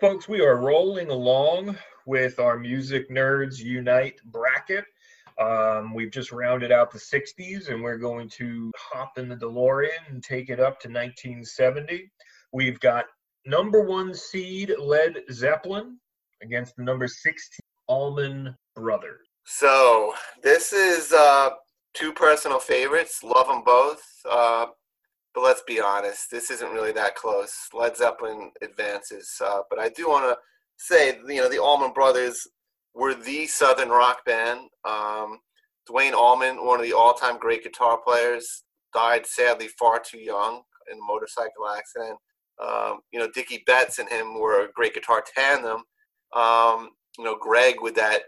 Folks, we are rolling along with our Music Nerds Unite bracket. Um, we've just rounded out the 60s and we're going to hop in the DeLorean and take it up to 1970. We've got number one seed Led Zeppelin against the number 16 Allman Brothers. So this is uh, two personal favorites. Love them both. Uh, but let's be honest, this isn't really that close. Led Zeppelin advances. Uh, but I do want to say, you know, the Allman Brothers were the Southern rock band. Um, Duane Allman, one of the all-time great guitar players, died sadly far too young in a motorcycle accident. Um, you know, Dickey Betts and him were a great guitar tandem. Um, you know, Gregg with that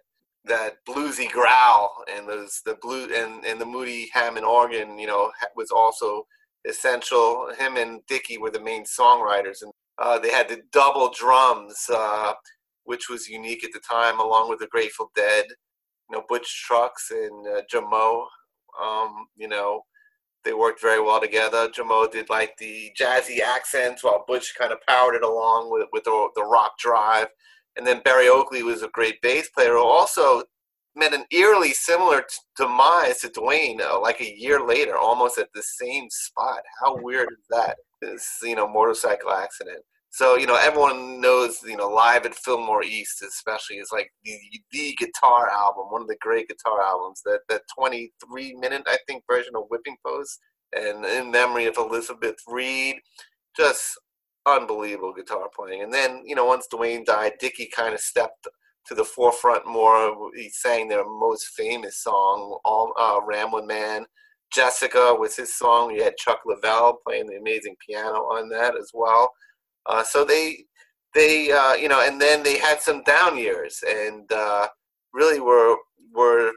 that bluesy growl and those the blue and, and the Moody Hammond organ, you know, was also essential. Him and Dickey were the main songwriters, and uh, they had the double drums, uh, which was unique at the time, along with the Grateful Dead, you know, Butch Trucks and uh, Jaimoe. Um, you know, they worked very well together. Jaimoe did like the jazzy accents, while Butch kind of powered it along with with the, the rock drive. And then Berry Oakley was a great bass player who also met an eerily similar t- demise to Duane uh, like a year later, almost at the same spot. How weird is that? This, you know, motorcycle accident. So, you know, everyone knows, you know, Live at Fillmore East, especially, is like the, the guitar album, one of the great guitar albums. That, that 23 minute, I think, version of Whipping Post, and in memory of Elizabeth Reed. Just unbelievable guitar playing. And then, you know, once Duane died, Dickey kind of stepped to the forefront more. He sang their most famous song, All uh, Ramblin' Man. Jessica was his song. You had Chuck Leavell playing the amazing piano on that as well. Uh, so they, they, uh, you know, and then they had some down years and uh, really were were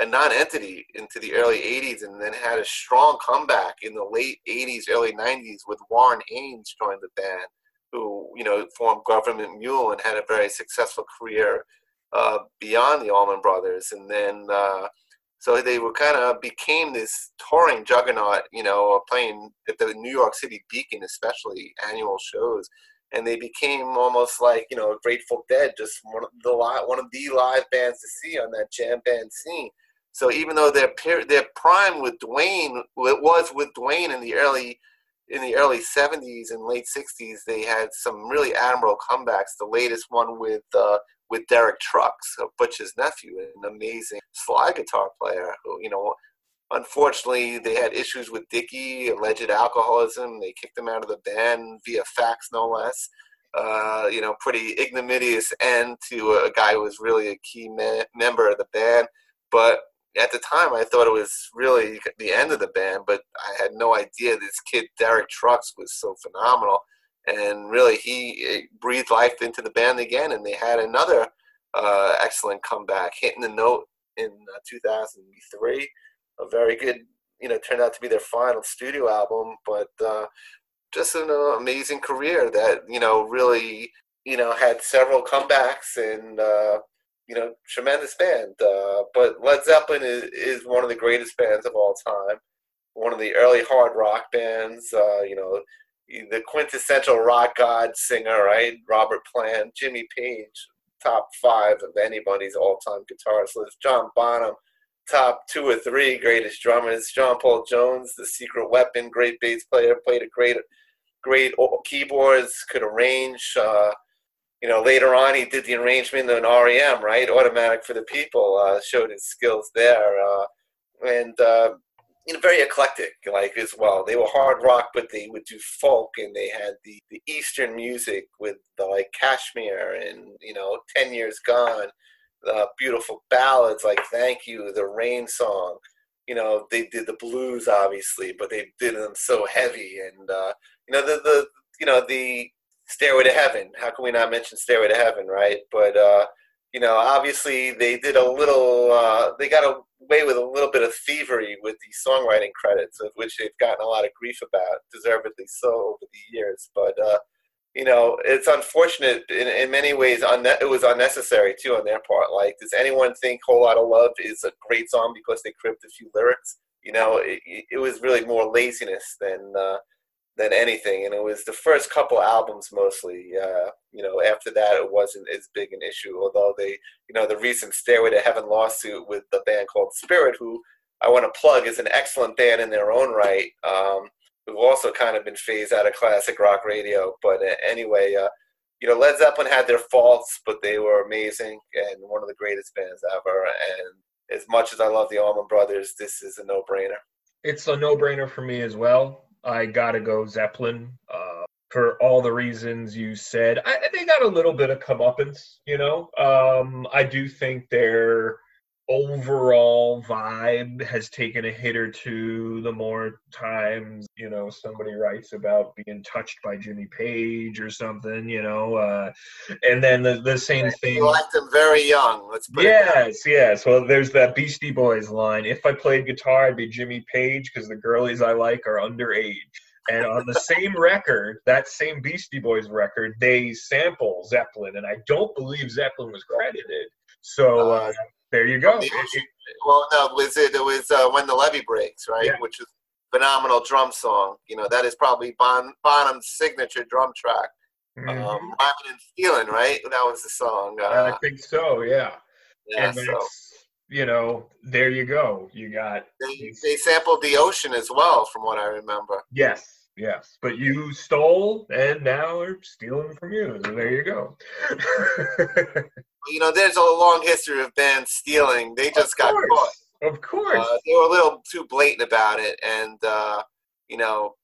a non-entity into the early 80s and then had a strong comeback in the late 80s early 90s with warren haynes joined the band who you know formed government mule and had a very successful career uh, beyond the allman brothers and then uh, so they were kind of became this touring juggernaut you know playing at the new york city beacon especially annual shows and they became almost like you know Grateful Dead, just one of the one of the live bands to see on that jam band scene. So even though their their prime with it was with Duane in the early in the early 70s and late 60s, they had some really admirable comebacks. The latest one with uh, with Derek Trucks, Butch's nephew, an amazing slide guitar player who you know unfortunately, they had issues with Dickey, alleged alcoholism. They kicked him out of the band via fax, no less. Uh, you know, pretty ignominious end to a guy who was really a key me- member of the band. But at the time, I thought it was really the end of the band, but I had no idea this kid, Derek Trucks, was so phenomenal. And really, he breathed life into the band again, and they had another uh, excellent comeback, hitting the note in uh, 2003 a very good, you know, turned out to be their final studio album, but uh, just an uh, amazing career that, you know, really, you know, had several comebacks and, uh, you know, tremendous band. Uh, but Led Zeppelin is, is one of the greatest bands of all time, one of the early hard rock bands, uh, you know, the quintessential rock god singer, right? Robert Plant, Jimmy Page, top five of anybody's all-time guitarist list. John Bonham, top two or three greatest drummers. John Paul Jones, the secret weapon, great bass player, played a great, great keyboards, could arrange. Uh, you know, later on he did the arrangement on REM, right? Automatic for the People, uh, showed his skills there, uh, and uh, you know, very eclectic, like as well. They were hard rock, but they would do folk, and they had the, the Eastern music with the like Kashmir and you know, Ten Years Gone uh, beautiful ballads like "Thank You," the Rain Song. You know, they did the blues obviously, but they did them so heavy, and uh, you know the the you know the Stairway to Heaven. How can we not mention Stairway to Heaven, right? But uh, you know, obviously they did a little. Uh, they got away with a little bit of thievery with the songwriting credits, of which they've gotten a lot of grief about, deservedly so over the years. But uh, you know, it's unfortunate in, in many ways. It was unnecessary too on their part. Like, does anyone think "Whole Lot of Love" is a great song because they cribbed a few lyrics? You know, it, it was really more laziness than uh, than anything. And it was the first couple albums mostly. Uh, you know, after that, it wasn't as big an issue. Although they, you know, the recent Stairway to Heaven lawsuit with the band called Spirit, who I want to plug is an excellent band in their own right, um, who've also kind of been phased out of classic rock radio. But uh, anyway, uh, you know, Led Zeppelin had their faults, but they were amazing and one of the greatest bands ever. And as much as I love the Allman Brothers, this is a no-brainer. It's a no-brainer for me as well. I gotta go Zeppelin uh, for all the reasons you said. I, they got a little bit of comeuppance, you know. Um, I do think they're overall vibe has taken a hit or two the more times you know somebody writes about being touched by jimmy page or something you know uh, and then the, the same thing you like them very young let's put yes yes. Well there's that beastie boys line if i played guitar i'd be jimmy page because the girlies i like are underage. And on the same record, that same Beastie Boys record, they sample Zeppelin, and I don't believe Zeppelin was credited. So uh, uh there you go. well, no, was it? It was uh, when the levee breaks, right? Yeah. Which is phenomenal drum song. You know, that is probably bon- Bonham's signature drum track. Mm-hmm. Um, and Feeling, right? That was the song. Uh, I think so. Yeah. Yeah. And so. You know, there you go. You got. They, they sampled the ocean as well, from what I remember. Yes. Yes, but you stole and now they're stealing from you. So there you go. you know, there's a long history of bands stealing. They just got caught. Of course. Uh, they were a little too blatant about it. And, uh, you know,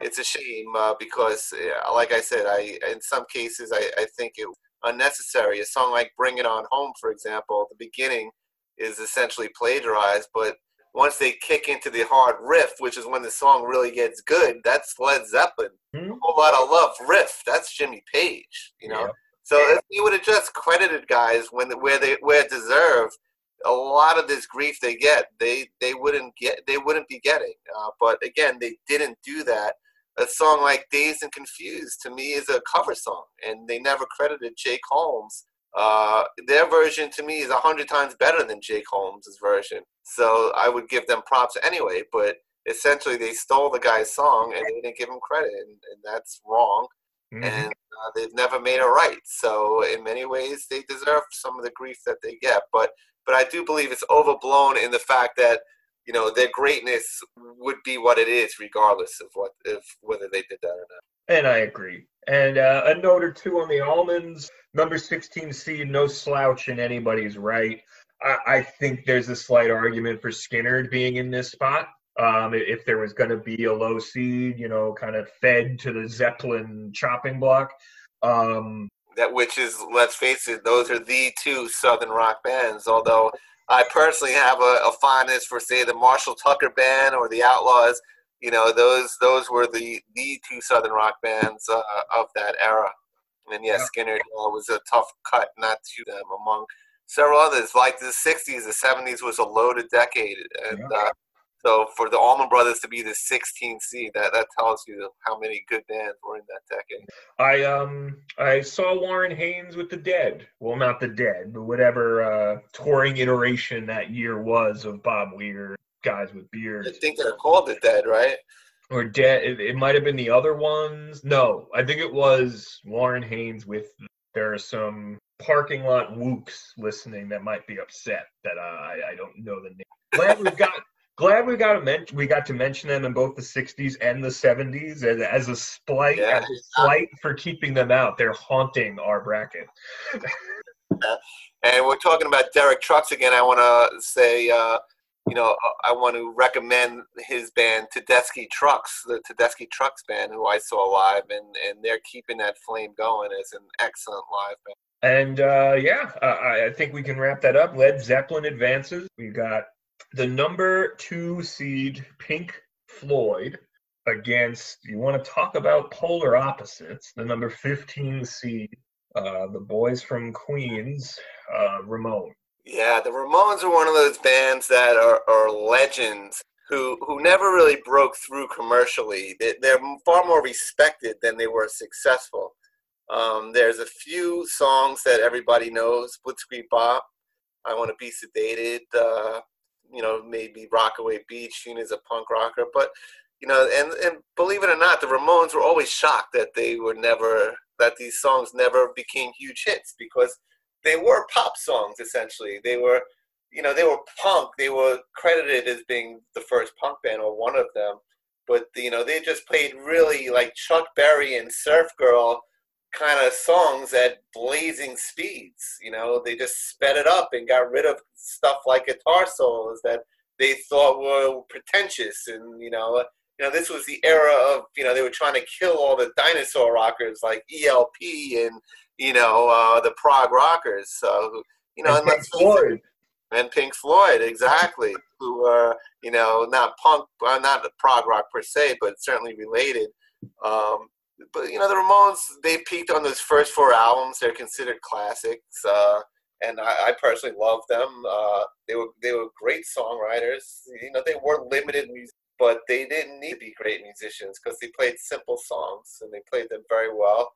it's a shame uh, because, like I said, I in some cases, I, I think it unnecessary. A song like Bring It On Home, for example, the beginning is essentially plagiarized, but once they kick into the hard riff, which is when the song really gets good, that's Led Zeppelin. Mm-hmm. A whole lot of love riff. That's Jimmy Page. You know. Yeah. So if you would have just credited guys when where they where deserved, a lot of this grief they get, they they wouldn't get they wouldn't be getting. Uh, but again, they didn't do that. A song like "Dazed and Confused" to me is a cover song, and they never credited Jake Holmes uh, their version to me is a hundred times better than Jake Holmes' version. So I would give them props anyway. But essentially, they stole the guy's song and they didn't give him credit, and, and that's wrong. Mm-hmm. And uh, they've never made it right. So in many ways, they deserve some of the grief that they get. But but I do believe it's overblown in the fact that you know their greatness would be what it is, regardless of what if whether they did that or not. And I agree. And uh, a note or two on the Allmans. Number 16 seed, no slouch in anybody's right. I, I think there's a slight argument for Skynyrd being in this spot. Um, if there was going to be a low seed, you know, kind of fed to the Zeppelin chopping block. Um, that which is, let's face it, those are the two Southern rock bands. Although I personally have a, a fondness for, say, the Marshall Tucker band or the Outlaws you know those those were the the two southern rock bands uh, of that era and yeah, yeah. uh, was a tough cut not to them among several others like the 60s the 70s was a loaded decade and yeah. uh, so for the Allman Brothers to be the 16th seed, that, that tells you how many good bands were in that decade. I um I saw Warren Haynes with the Dead. Well, not the Dead, but whatever uh, touring iteration that year was of Bob Weir guys with beards. I think they're called the Dead, right? Or Dead. It, it might have been the other ones. No, I think it was Warren Haynes with. There are some parking lot wooks listening that might be upset that uh, I I don't know the name. Glad we've got. Glad we got to mention we got to mention them in both the '60s and the '70s as, as a slight yeah. as a slight for keeping them out. They're haunting our bracket. and we're talking about Derek Trucks again. I want to say uh, you know, I want to recommend his band Tedeschi Trucks, the Tedeschi Trucks band, who I saw live, and and they're keeping that flame going as an excellent live band. And uh, yeah, uh, I think we can wrap that up. Led Zeppelin advances. We got the number two seed Pink Floyd against. You want to talk about polar opposites? The number fifteen seed, uh, the boys from Queens, uh, Ramon. Yeah, the Ramones are one of those bands that are, are legends who who never really broke through commercially. They, are far more respected than they were successful. Um, there's a few songs that everybody knows: Blitzkrieg Bop, I Want to Be Sedated, uh, you know, maybe Rockaway Beach. Sheena is a punk rocker, but you know, and and believe it or not, the Ramones were always shocked that they were never that these songs never became huge hits because they were pop songs essentially. They were, you know, they were punk. They were credited as being the first punk band or one of them, but you know, they just played really like Chuck Berry and Surf Girl kind of songs at blazing speeds. You know, they just sped it up and got rid of stuff like guitar solos that they thought were pretentious and you know you know, this was the era of, you know, they were trying to kill all the dinosaur rockers like ELP and, you know, uh, the prog rockers. So, you know, and, and Pink Floyd. And Pink Floyd, exactly, who are, you know, not punk, uh, not the prog rock per se, but certainly related. Um, but, you know, the Ramones, they peaked on those first four albums. They're considered classics. Uh, and I, I, personally love them. Uh, they were they were great songwriters. You know, they were limited music but they didn't need to be great musicians because they played simple songs and they played them very well.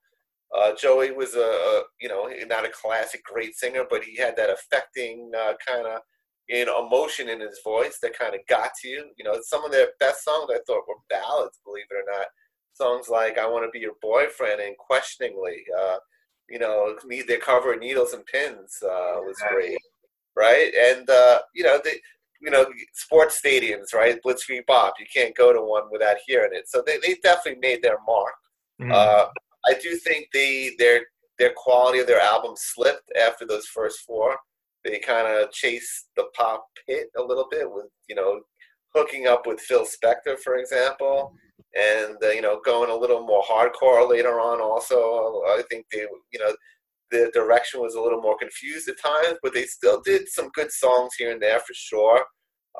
Uh, Joey was a, a, you know not a classic great singer, but he had that affecting uh, kind of you know emotion in his voice that kind of got to you. You know, some of their best songs I thought were ballads, believe it or not. Songs like "I Want to Be Your Boyfriend" and "Questioningly." Uh, you know, need their cover "Needles and Pins" uh, was great, right? And uh, you know, they you know, sports stadiums, right? Blitzkrieg Bop. You can't go to one without hearing it. So they, they definitely made their mark. Mm. Uh, I do think they their their quality of their album slipped after those first four. They kind of chased the pop hit a little bit with you know hooking up with Phil Spector, for example, and uh, you know going a little more hardcore later on. Also, I think they you know the direction was a little more confused at times, but they still did some good songs here and there for sure.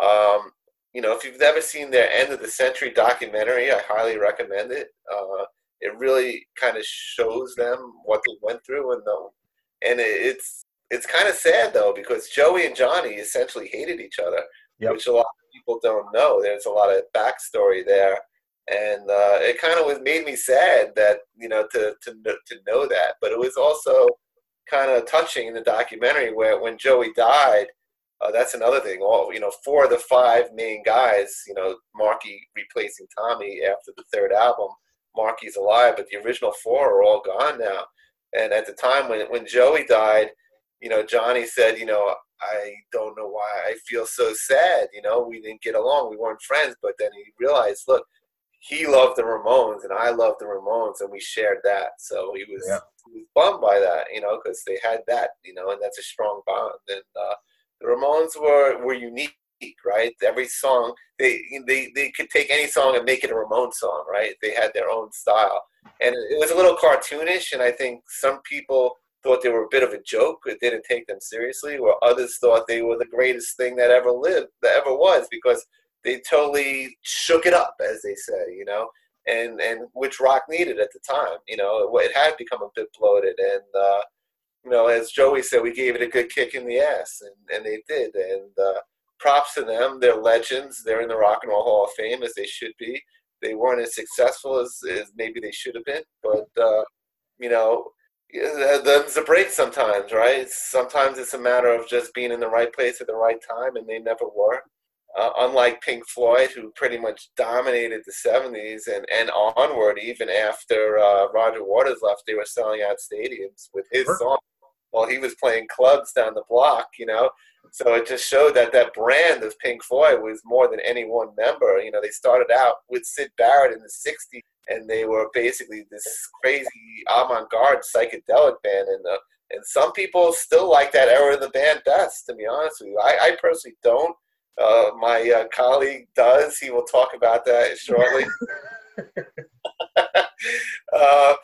Um, you know, if you've never seen their end of the century documentary, I highly recommend it. Uh, it really kind of shows them what they went through, and the, and it's it's kind of sad though because Joey and Johnny essentially hated each other, yep. which a lot of people don't know. There's a lot of backstory there, and uh, it kind of made me sad that you know to to to know that. But it was also kind of touching in the documentary where when Joey died, uh, that's another thing. All you know, four of the five main guys, you know, Marky replacing Tommy after the third album. Marky's alive, but the original four are all gone now. And at the time when when Joey died, you know, Johnny said, you know, I don't know why I feel so sad. You know, we didn't get along, we weren't friends. But then he realized, look, he loved the Ramones and I loved the Ramones, and we shared that. So he was, yeah. he was bummed by that, you know, because they had that, you know, and that's a strong bond. And uh, the Ramones were were unique, right? Every song they they they could take any song and make it a Ramone song, right? They had their own style, and it was a little cartoonish. And I think some people thought they were a bit of a joke, but didn't take them seriously, while others thought they were the greatest thing that ever lived, that ever was, because they totally shook it up, as they say, you know, and and which rock needed at the time. You know, it had become a bit bloated, and uh, you know, as Joey said, we gave it a good kick in the ass, and and they did, and uh, props to them. They're legends. They're in the Rock and Roll Hall of Fame as they should be. They weren't as successful as, as maybe they should have been, but uh, you know, them's a break sometimes, right? Sometimes it's a matter of just being in the right place at the right time, and they never were. Uh, unlike Pink Floyd, who pretty much dominated the 70s and, and onward, even after uh, Roger Waters left, they were selling out stadiums with his sure. song while he was playing clubs down the block, you know. So it just showed that that brand of Pink Floyd was more than any one member. You know, they started out with Syd Barrett in the 60s, and they were basically this crazy avant-garde psychedelic band. And, the, and some people still like that era of the band best, to be honest with you. I, I personally don't. Uh, my uh, colleague does. He will talk about that shortly. uh,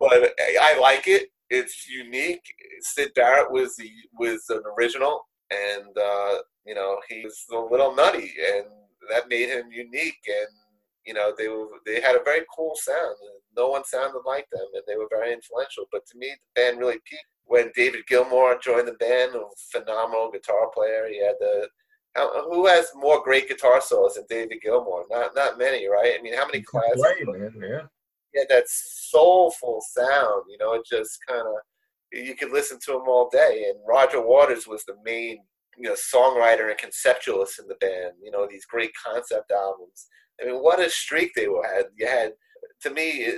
but I like it. It's unique. Syd Barrett was the was an original, and uh, you know he was a little nutty, and that made him unique. And you know they were they had a very cool sound. No one sounded like them, and they were very influential. But to me, the band really peaked when David Gilmour joined the band. A phenomenal guitar player. He had the Uh, who has more great guitar solos than David Gilmour? Not not many, right? I mean, how many classes? Right, man, yeah. Yeah, that soulful sound. You know, it just kind of you could listen to him all day. And Roger Waters was the main, you know, songwriter and conceptualist in the band. You know, these great concept albums. I mean, what a streak they were had. You had to me.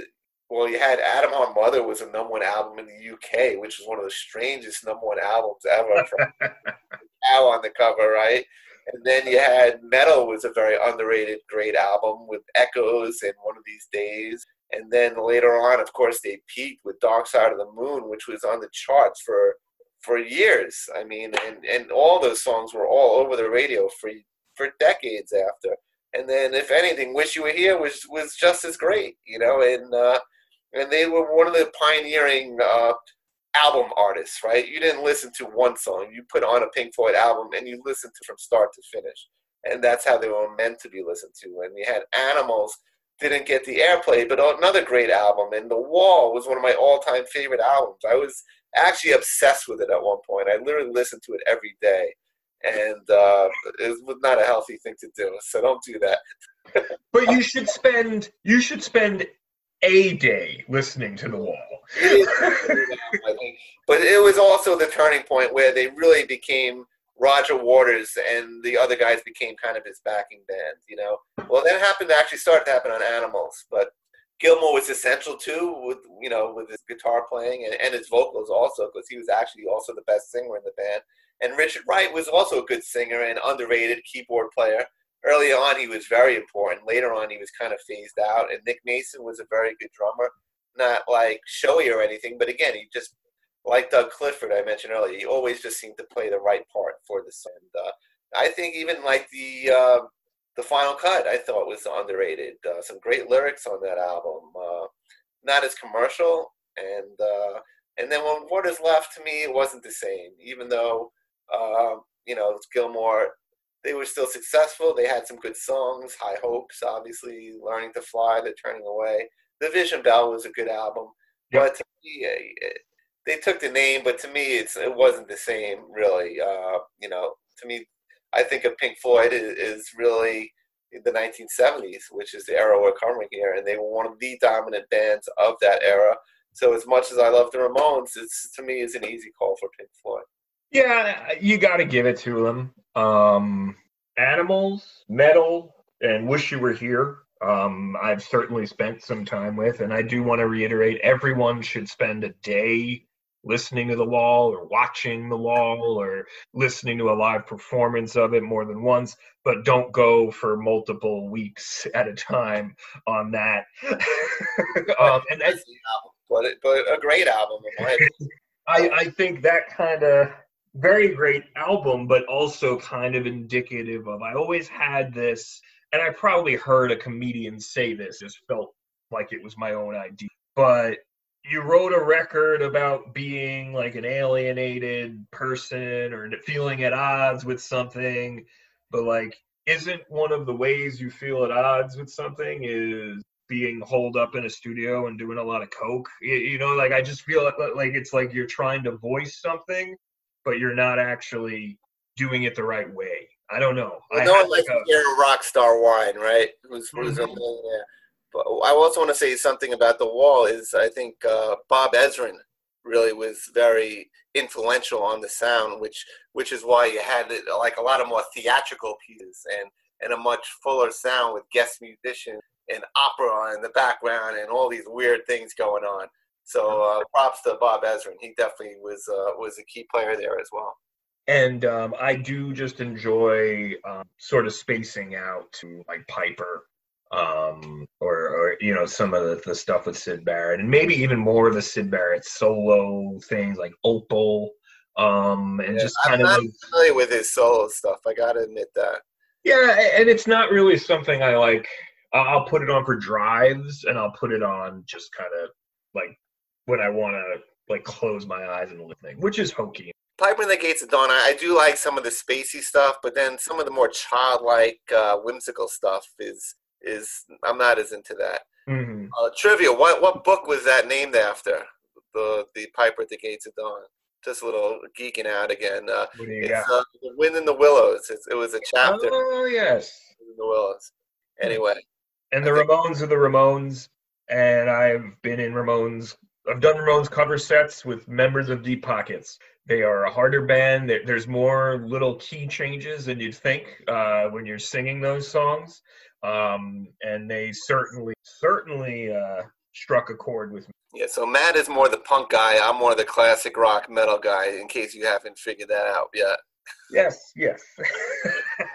well, you had Atom Heart Mother was a number one album in the UK, which is one of the strangest number one albums ever. Cow on the cover, right? And then you had Meddle was a very underrated, great album with Echoes and One of These Days. And then later on, of course, they peaked with Dark Side of the Moon, which was on the charts for for years. I mean, and, and all those songs were all over the radio for for decades after. And then, if anything, "Wish You Were Here" was was just as great, you know. And uh, and they were one of the pioneering uh, album artists, right? You didn't listen to one song; you put on a Pink Floyd album and you listened to from start to finish, and that's how they were meant to be listened to. And we had Animals didn't get the airplay, but another great album. And The Wall was one of my all-time favorite albums. I was actually obsessed with it at one point. I literally listened to it every day, and uh, it was not a healthy thing to do. So don't do that. but you should spend you should spend a day listening to the wall. But it was also the turning point where they really became Roger Waters and the other guys became kind of his backing band, you know. Well, that happened to actually start to happen on Animals, but Gilmour was essential too, with you know, with his guitar playing and, and his vocals also, because he was actually also the best singer in the band. And Richard Wright was also a good singer and underrated keyboard player early on he was very important. Later on he was kind of phased out. And Nick Mason was a very good drummer, not like showy or anything, but again he just like Doug Clifford I mentioned earlier, he always just seemed to play the right part for the song. Uh, I think even like the uh, the final cut I thought was underrated. Uh, some great lyrics on that album. Uh, not as commercial and uh, and then when Waters left to me it wasn't the same. Even though uh, you know Gilmour, they were still successful. They had some good songs, High Hopes, obviously, Learning to Fly, They're Turning Away. The Division Bell was a good album. Yep. But to me, they took the name, but to me, it's it wasn't the same, really. Uh, you know, to me, I think of Pink Floyd is, is really the 1970s, which is the era we're covering here, and they were one of the dominant bands of that era. So as much as I love the Ramones, it's to me it's an easy call for Pink Floyd. Yeah, you got to give it to them. Um, animals, meddle, and wish you were here. Um, I've certainly spent some time with, and I do want to reiterate: everyone should spend a day listening to the wall or watching the wall or listening to a live performance of it more than once but don't go for multiple weeks at a time on that. Um, and that's but, but a great album I, I think that kind of very great album, but also kind of indicative of I always had this, and I probably heard a comedian say this, just felt like it was my own idea. But you wrote a record about being like an alienated person or feeling at odds with something, but like, isn't one of the ways you feel at odds with something is being holed up in a studio and doing a lot of coke you, know like i just feel like, like it's like you're trying to voice something but you're not actually doing it the right way. I don't know. Well, no one likes to hear a rock star whine, right? Who's, who's mm-hmm. But I also want to say something about the wall. Is I think uh, Bob Ezrin really was very influential on the sound, which which is why you had it, like a lot of more theatrical pieces and and a much fuller sound with guest musicians and opera in the background and all these weird things going on. So uh, props to Bob Ezrin. He definitely was uh, was a key player there as well. And um, I do just enjoy um, sort of spacing out to like Piper um, or, or, you know some of the, the, stuff with Syd Barrett, and maybe even more of the Syd Barrett solo things like Opal, um, and yeah, just kind I'm of not familiar with his solo stuff. I gotta admit that. Yeah, and it's not really something I like. I'll put it on for drives, and I'll put it on just kind of like when I want to like close my eyes and thing, which is hokey. Piper in the Gates of Dawn. I, do like some of the spacey stuff, but then some of the more childlike, uh, whimsical stuff is is I'm not as into that. Mm-hmm. Uh, trivia: What what book was that named after? The the Piper at the Gates of Dawn. Just a little geeking out again. Uh, it's uh, the Wind in the Willows. It's, it was a chapter. Oh yes. In the Willows. Anyway. And the Ramones are the Ramones, and I've been in Ramones I've done Ramones cover sets with members of Deep Pockets. They are a harder band. There's more little key changes than you'd think uh, when you're singing those songs, um, and they certainly certainly uh, struck a chord with me. Yeah, so Matt is more the punk guy. I'm more the classic rock metal guy. In case you haven't figured that out yet. Yes, yes.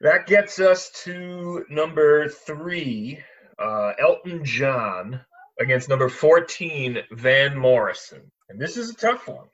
that gets us to number three, uh, Elton John against number 14, Van Morrison. And this is a tough one.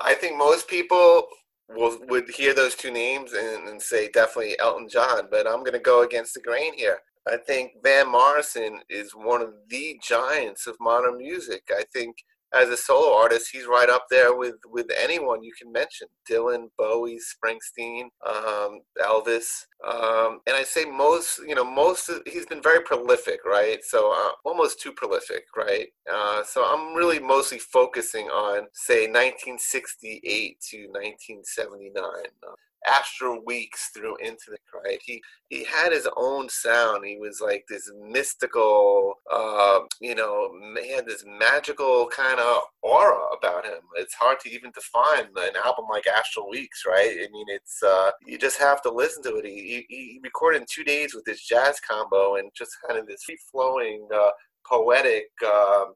I think most people will, would hear those two names and, and say definitely Elton John, but I'm going to go against the grain here. I think Van Morrison is one of the giants of modern music. I think as a solo artist, he's right up there with with anyone you can mention: Dylan, Bowie, Springsteen, um, Elvis. Um, and I say most, you know, most of, he's been very prolific, right? So uh, almost too prolific, right? Uh, so I'm really mostly focusing on say 1968 to 1979. Uh, astral weeks through into the right he he had his own sound. He was like this mystical uh, you know he had this magical kind of aura about him. It's hard to even define an album like astral weeks right? I mean it's uh, you just have to listen to it. He, he, he recorded in two days with this jazz combo and just kind of this free flowing uh, poetic um,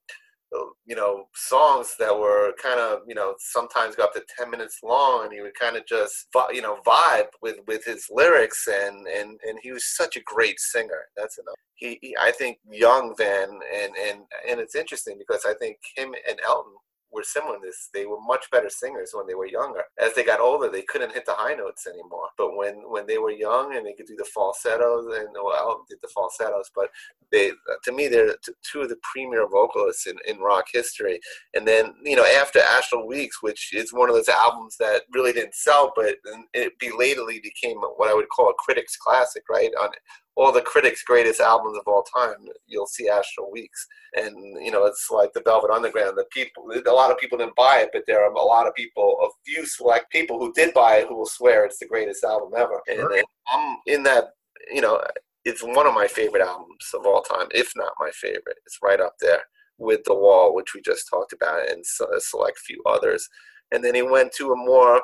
you know songs that were kind of you know sometimes got up to 10 minutes long and he would kind of just you know vibe with with his lyrics and and and he was such a great singer that's enough he, he i think young van and and and it's interesting because i think him and elton were similar in this. They were much better singers when they were younger. As they got older, they couldn't hit the high notes anymore. But when when they were young and they could do the falsettos, and well, did the falsettos, but they to me they're two of the premier vocalists in, in rock history. And then you know after Astral Weeks, which is one of those albums that really didn't sell, but it belatedly became what I would call a critics classic, right? On all the critics' greatest albums of all time. You'll see Astral Weeks, and you know it's like the Velvet Underground. The people, a lot of people didn't buy it, but there are a lot of people, a few select people who did buy it, who will swear it's the greatest album ever. Sure. And, I'm in that. You know, it's one of my favorite albums of all time, if not my favorite. It's right up there with The Wall, which we just talked about, and a select few others. And then he went to a more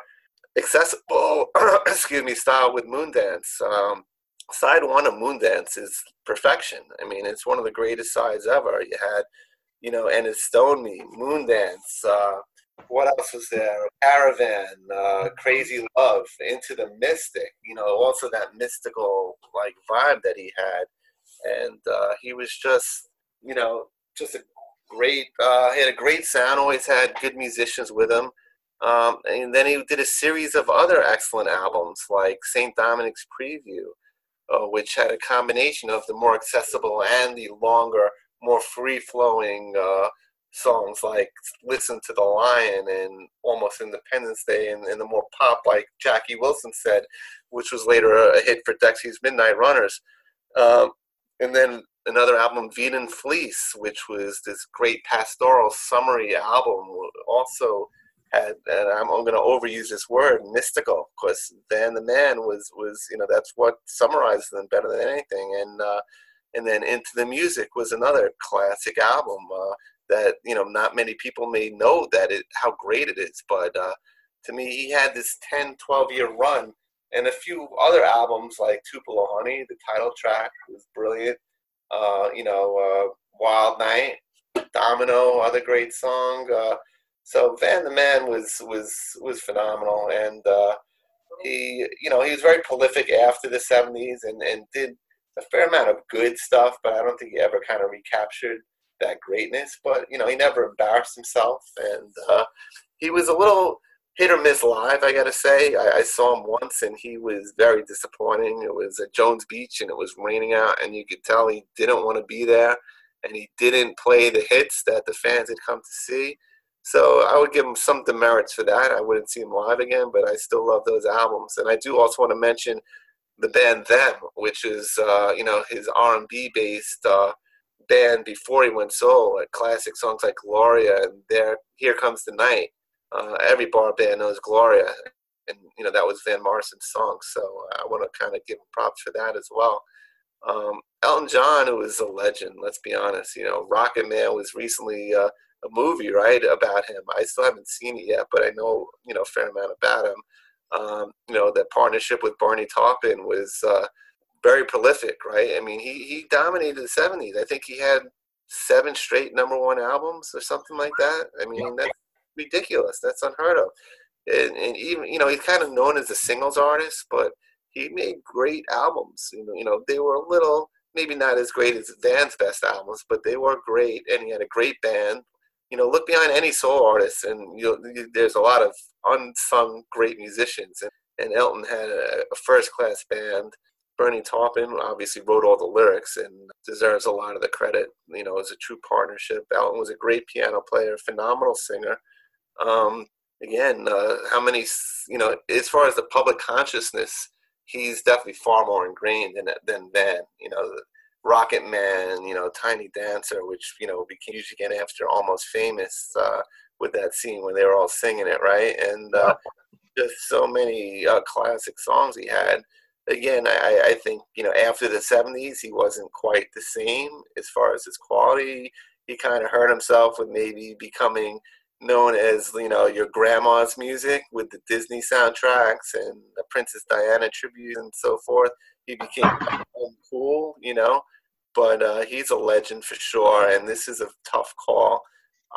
accessible, excuse me, style with Moondance. Um, side one of Moondance is perfection. I mean, it's one of the greatest sides ever. You had, you know, and it's Stone Me, Moondance. Uh, what else was there? Caravan, uh, Crazy Love, Into the Mystic. You know, also that mystical like vibe that he had, and uh, he was just, you know, just a great. Uh, he had a great sound. Always had good musicians with him. Um, and then he did a series of other excellent albums like St. Dominic's Preview uh, which had a combination of the more accessible and the longer, more free flowing uh, songs like Listen to the Lion and Almost Independence Day, and, and, the more pop, like Jackie Wilson said, which was later a, hit for Dexy's Midnight Runners. Um, and then another album, Veedon Fleece, which was this great pastoral summary album, also had, and I'm, I'm going to overuse this word, mystical, because Van the Man was was you know that's what summarizes them better than anything, and uh, and then Into the Music was another classic album uh, that you know not many people may know that it how great it is, but uh, to me he had this 10, 12 year run, and a few other albums like Tupelo Honey, the title track was brilliant. Uh, you know, uh, Wild Night, Domino, other great song. Uh, so Van the Man was was was phenomenal, and uh, he you know he was very prolific after the '70s and and did a fair amount of good stuff, but I don't think he ever kind of recaptured that greatness. But you know he never embarrassed himself, and uh, he was a little hit or miss live. I gotta say, I, I, saw him once, and he was very disappointing. It was at Jones Beach, and it was raining out, and you could tell he didn't want to be there, and he didn't play the hits that the fans had come to see. So I would give him some demerits for that. I wouldn't see him live again, but I still love those albums. And I do also want to mention the band Them, which is uh, you know his R&B based uh, band before he went solo. Like classic songs like Gloria and there Here Comes the Night. Uh, every bar band knows Gloria, and you know that was Van Morrison's song. So I want to kind of give him props for that as well. Um, Elton John, who is a legend, let's be honest. You know, Rocket Man was recently uh, a movie, right, about him. I still haven't seen it yet, but I know you know a fair amount about him. Um, you know, that partnership with Bernie Taupin was uh, very prolific, right? I mean, he he dominated the '70s. I think he had seven straight number one albums or something like that. I mean, that's ridiculous. That's unheard of. And, and even you know he's kind of known as a singles artist, but he made great albums. You know, you know they were a little maybe not as great as Van's best albums, but they were great, and he had a great band. You know, look behind any soul artist, and you know, there's a lot of unsung great musicians. And, and Elton had a, a first-class band. Bernie Taupin obviously wrote all the lyrics and deserves a lot of the credit. You know, it was a true partnership. Elton was a great piano player, phenomenal singer. Um, again, uh, how many, you know, as far as the public consciousness, he's definitely far more ingrained than than Van. You know, Rocket Man, you know, Tiny Dancer, which you know became huge again after Almost Famous uh, with that scene when they were all singing it, right? And uh, just so many uh, classic songs he had. Again, I, I think you know after the '70s, he wasn't quite the same as far as his quality. He kind of hurt himself with maybe becoming known as you know your grandma's music with the Disney soundtracks and the Princess Diana tribute and so forth. He became cool, you know, but uh, he's a legend for sure. And this is a tough call.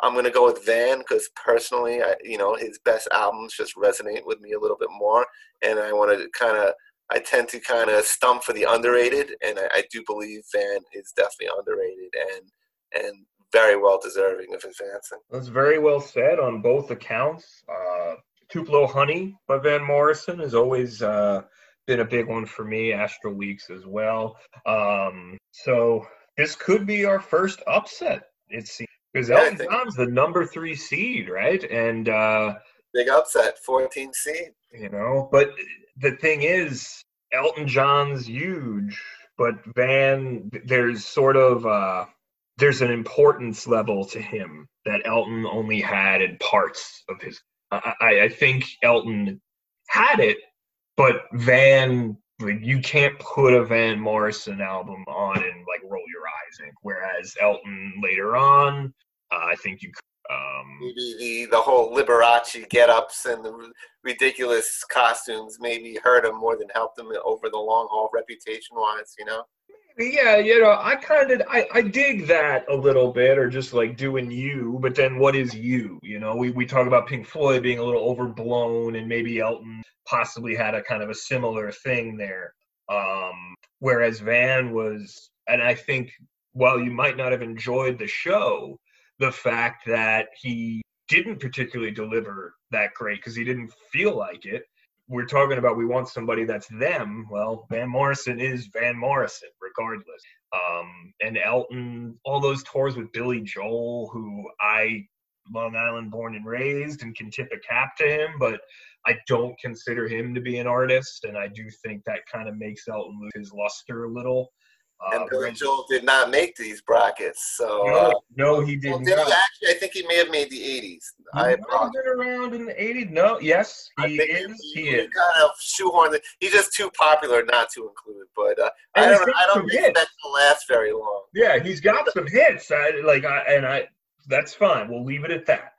I'm gonna go with Van because personally, I, you know, his best albums just resonate with me a little bit more, and I want to kind of. I tend to kind of stump for the underrated, and I, I do believe Van is definitely underrated, and and very well deserving of advancing. That's very well said on both accounts. Uh, Tupelo Honey by Van Morrison is always uh, been a big one for me. Astral Weeks as well. Um, so this could be our first upset. It's because yeah, Elton John's the number three seed, right? And uh, big upset, 14 seed. You know, but the thing is, Elton John's huge, but Van, there's sort of uh, there's an importance level to him that Elton only had in parts of his. I, I think Elton had it, but Van, you can't put a Van Morrison album on and like roll your eyes in. Whereas Elton later on, uh, I think you could. Um, maybe the, the whole Liberace get-ups and the ridiculous costumes maybe hurt him more than helped him over the long haul reputation-wise, you know? Yeah you know i kind of I, I dig that a little bit or just like doing you but then what is you you know? We, we talk about pink floyd being a little overblown and maybe elton possibly had a kind of a similar thing there um whereas van was and i think while you might not have enjoyed the show the fact that he didn't particularly deliver that great because he didn't feel like it we're talking about we want somebody that's them. Well, Van Morrison is Van Morrison, regardless. Um, and Elton, all those tours with Billy Joel, who I Long Island born and raised and can tip a cap to him, but I don't consider him to be an artist, and I do think that kind of makes Elton lose his luster a little. And uh, Billy Joel did not make these brackets, so no, uh, no he did well, not. Actually, I think he may have made the '80s. He I been around in the '80s. No, yes, he is. He, he, is. Kind of shoehorn. He's just too popular not to include. But uh, I don't. I don't expect hits. to last very long. Yeah, he's got some hits. I, like, I, and I. That's fine. We'll leave it at that.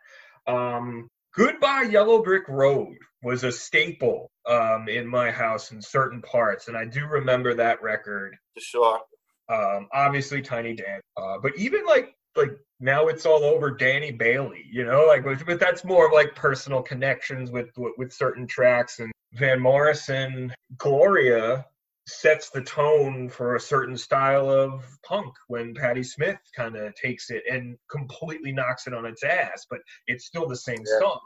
Um, Goodbye Yellow Brick Road was a staple um, in my house in certain parts, and I do remember that record. For sure. Um, obviously, Tiny Dan, uh, but even like like now it's all over Danny Bailey, you know, like but that's more of like personal connections with, with with certain tracks and Van Morrison, Gloria sets the tone for a certain style of punk when Patti Smith kind of takes it and completely knocks it on its ass, but it's still the same yeah. song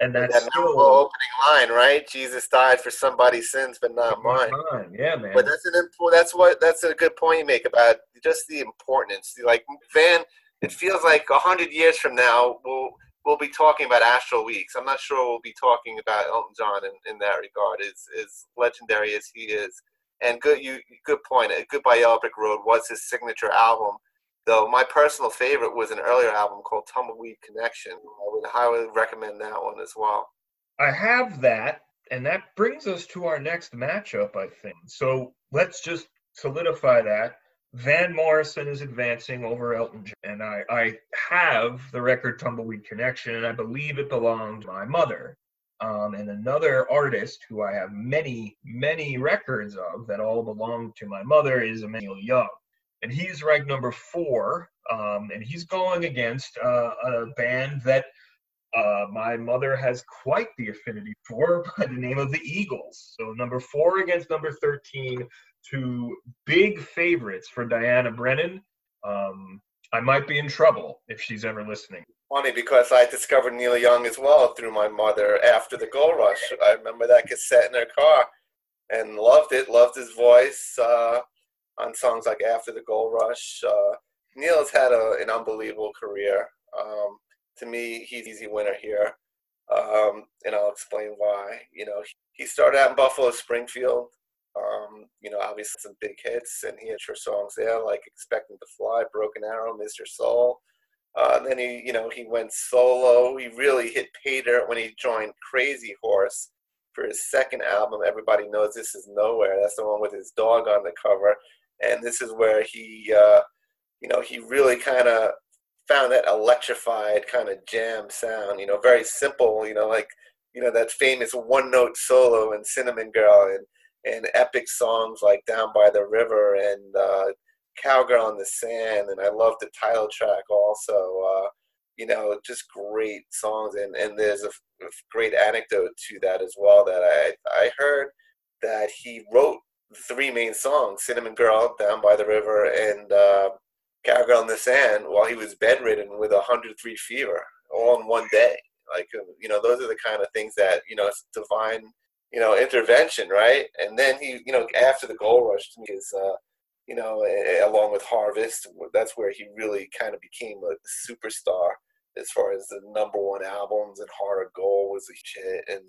and that's that still opening line, right? Jesus died for somebody's sins, but not mine. mine. Yeah, man. But that's an important. That's what. That's a good point you make about just the importance. Like Van, it feels like a hundred years from now, we'll we'll be talking about Astral Weeks. I'm not sure we'll be talking about Elton John in, in that regard. Is as legendary as he is, and good you good point. Goodbye Yellow Brick Road was his signature album Though my personal favorite was an earlier album called Tumbleweed Connection. I would highly recommend that one as well. I have that, and that brings us to our next matchup, I think. So let's just solidify that. Van Morrison is advancing over Elton John, and I, I have the record Tumbleweed Connection, and I believe it belonged to my mother. Um, and another artist who I have many, many records of that all belong to my mother is Neil Young. And he's ranked number four. Um, and he's going against uh, a band that uh, my mother has quite the affinity for by the name of the Eagles. So number four against number 13, two big favorites for Diana Brennan. Um, I might be in trouble if she's ever listening. Funny because I discovered Neil Young as well through my mother after the Gold Rush. I remember that cassette in her car and loved it, loved his voice uh, on songs like After the Gold Rush. Uh, Neil's had a, an unbelievable career. Um, to me, he's easy winner here, um, and I'll explain why. You know, he started out in Buffalo Springfield. Um, you know, obviously some big hits, and he had sure songs there like "Expecting to Fly," "Broken Arrow," "Mr. Soul." Uh, then he, you know, he went solo. He really hit pay dirt when he joined Crazy Horse for his second album. Everybody knows this is nowhere. That's the one with his dog on the cover, and this is where he, uh, you know, he really kind of found that electrified kind of jam sound. You know, very simple. You know, like you know that famous one note solo in Cinnamon Girl and and epic songs like Down by the River and uh, Cowgirl in the Sand, and I love the title track also. Uh, you know, just great songs, and and there's a, a, great anecdote to that as well that I I heard that he wrote three main songs: Cinnamon Girl, Down by the River, and uh, Cowgirl in the Sand, while he was bedridden with a 103 fever, all in one day. Like you know, those are the kind of things that you know, it's divine you know, intervention, right? And then he, you know, after the gold rush to me is, uh, you know, along with Harvest, that's where he really kind of became a superstar as far as the number one albums and Heart of Gold was a hit. And,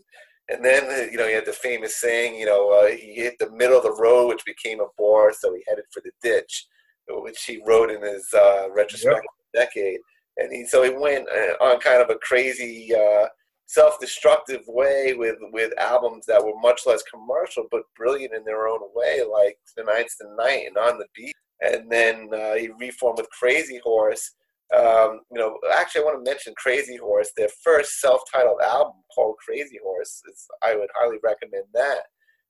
and then, uh, you know, he had the famous saying, you know, uh, he hit the middle of the road, which became a bore, so he headed for the ditch, which he wrote in his uh, retrospective yep. decade. And he, so he went uh, on kind of a crazy, uh, self-destructive way with with albums that were much less commercial but brilliant in their own way, like Tonight's the Night and On the Beach. And then uh, he reformed with Crazy Horse. Um, you know, actually, I want to mention Crazy Horse. Their first self-titled album called Crazy Horse. Is, I would highly recommend that.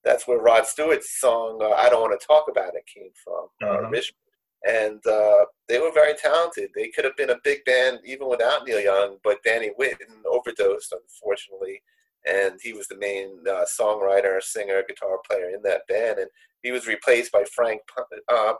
That's where Rod Stewart's song uh, "I Don't Want to Talk About It" came from uh-huh. originally and uh, they were very talented. They could have been a big band even without Neil Young, but Danny Whitten overdosed, unfortunately, and he was the main uh, songwriter, singer, guitar player in that band, and he was replaced by Frank uh,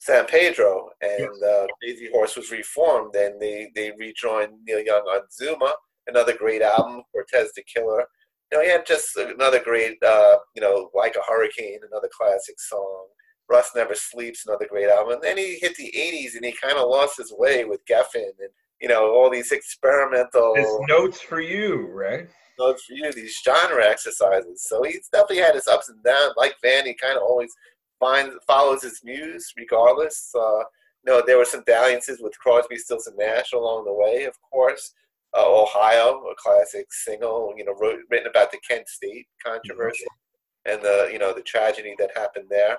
Sampedro, and uh, Crazy Horse was reformed, and they they rejoined Neil Young on Zuma, another great album, Cortez the Killer. You know, he had just another great, uh, you know, like a hurricane, another classic song. Rust Never Sleeps, another great album. And then he hit the 80s and he kind of lost his way with Geffen and, you know, all these experimental. His notes for you, right? Notes for you, these genre exercises. So he's definitely had his ups and downs. Like Van, he kind of always finds follows his muse regardless. Uh, know, there were some dalliances with Crosby, Stills, and Nash along the way, of course. Uh, Ohio, a classic single, you know, wrote, written about the Kent State controversy mm-hmm. and the, you know, the tragedy that happened there.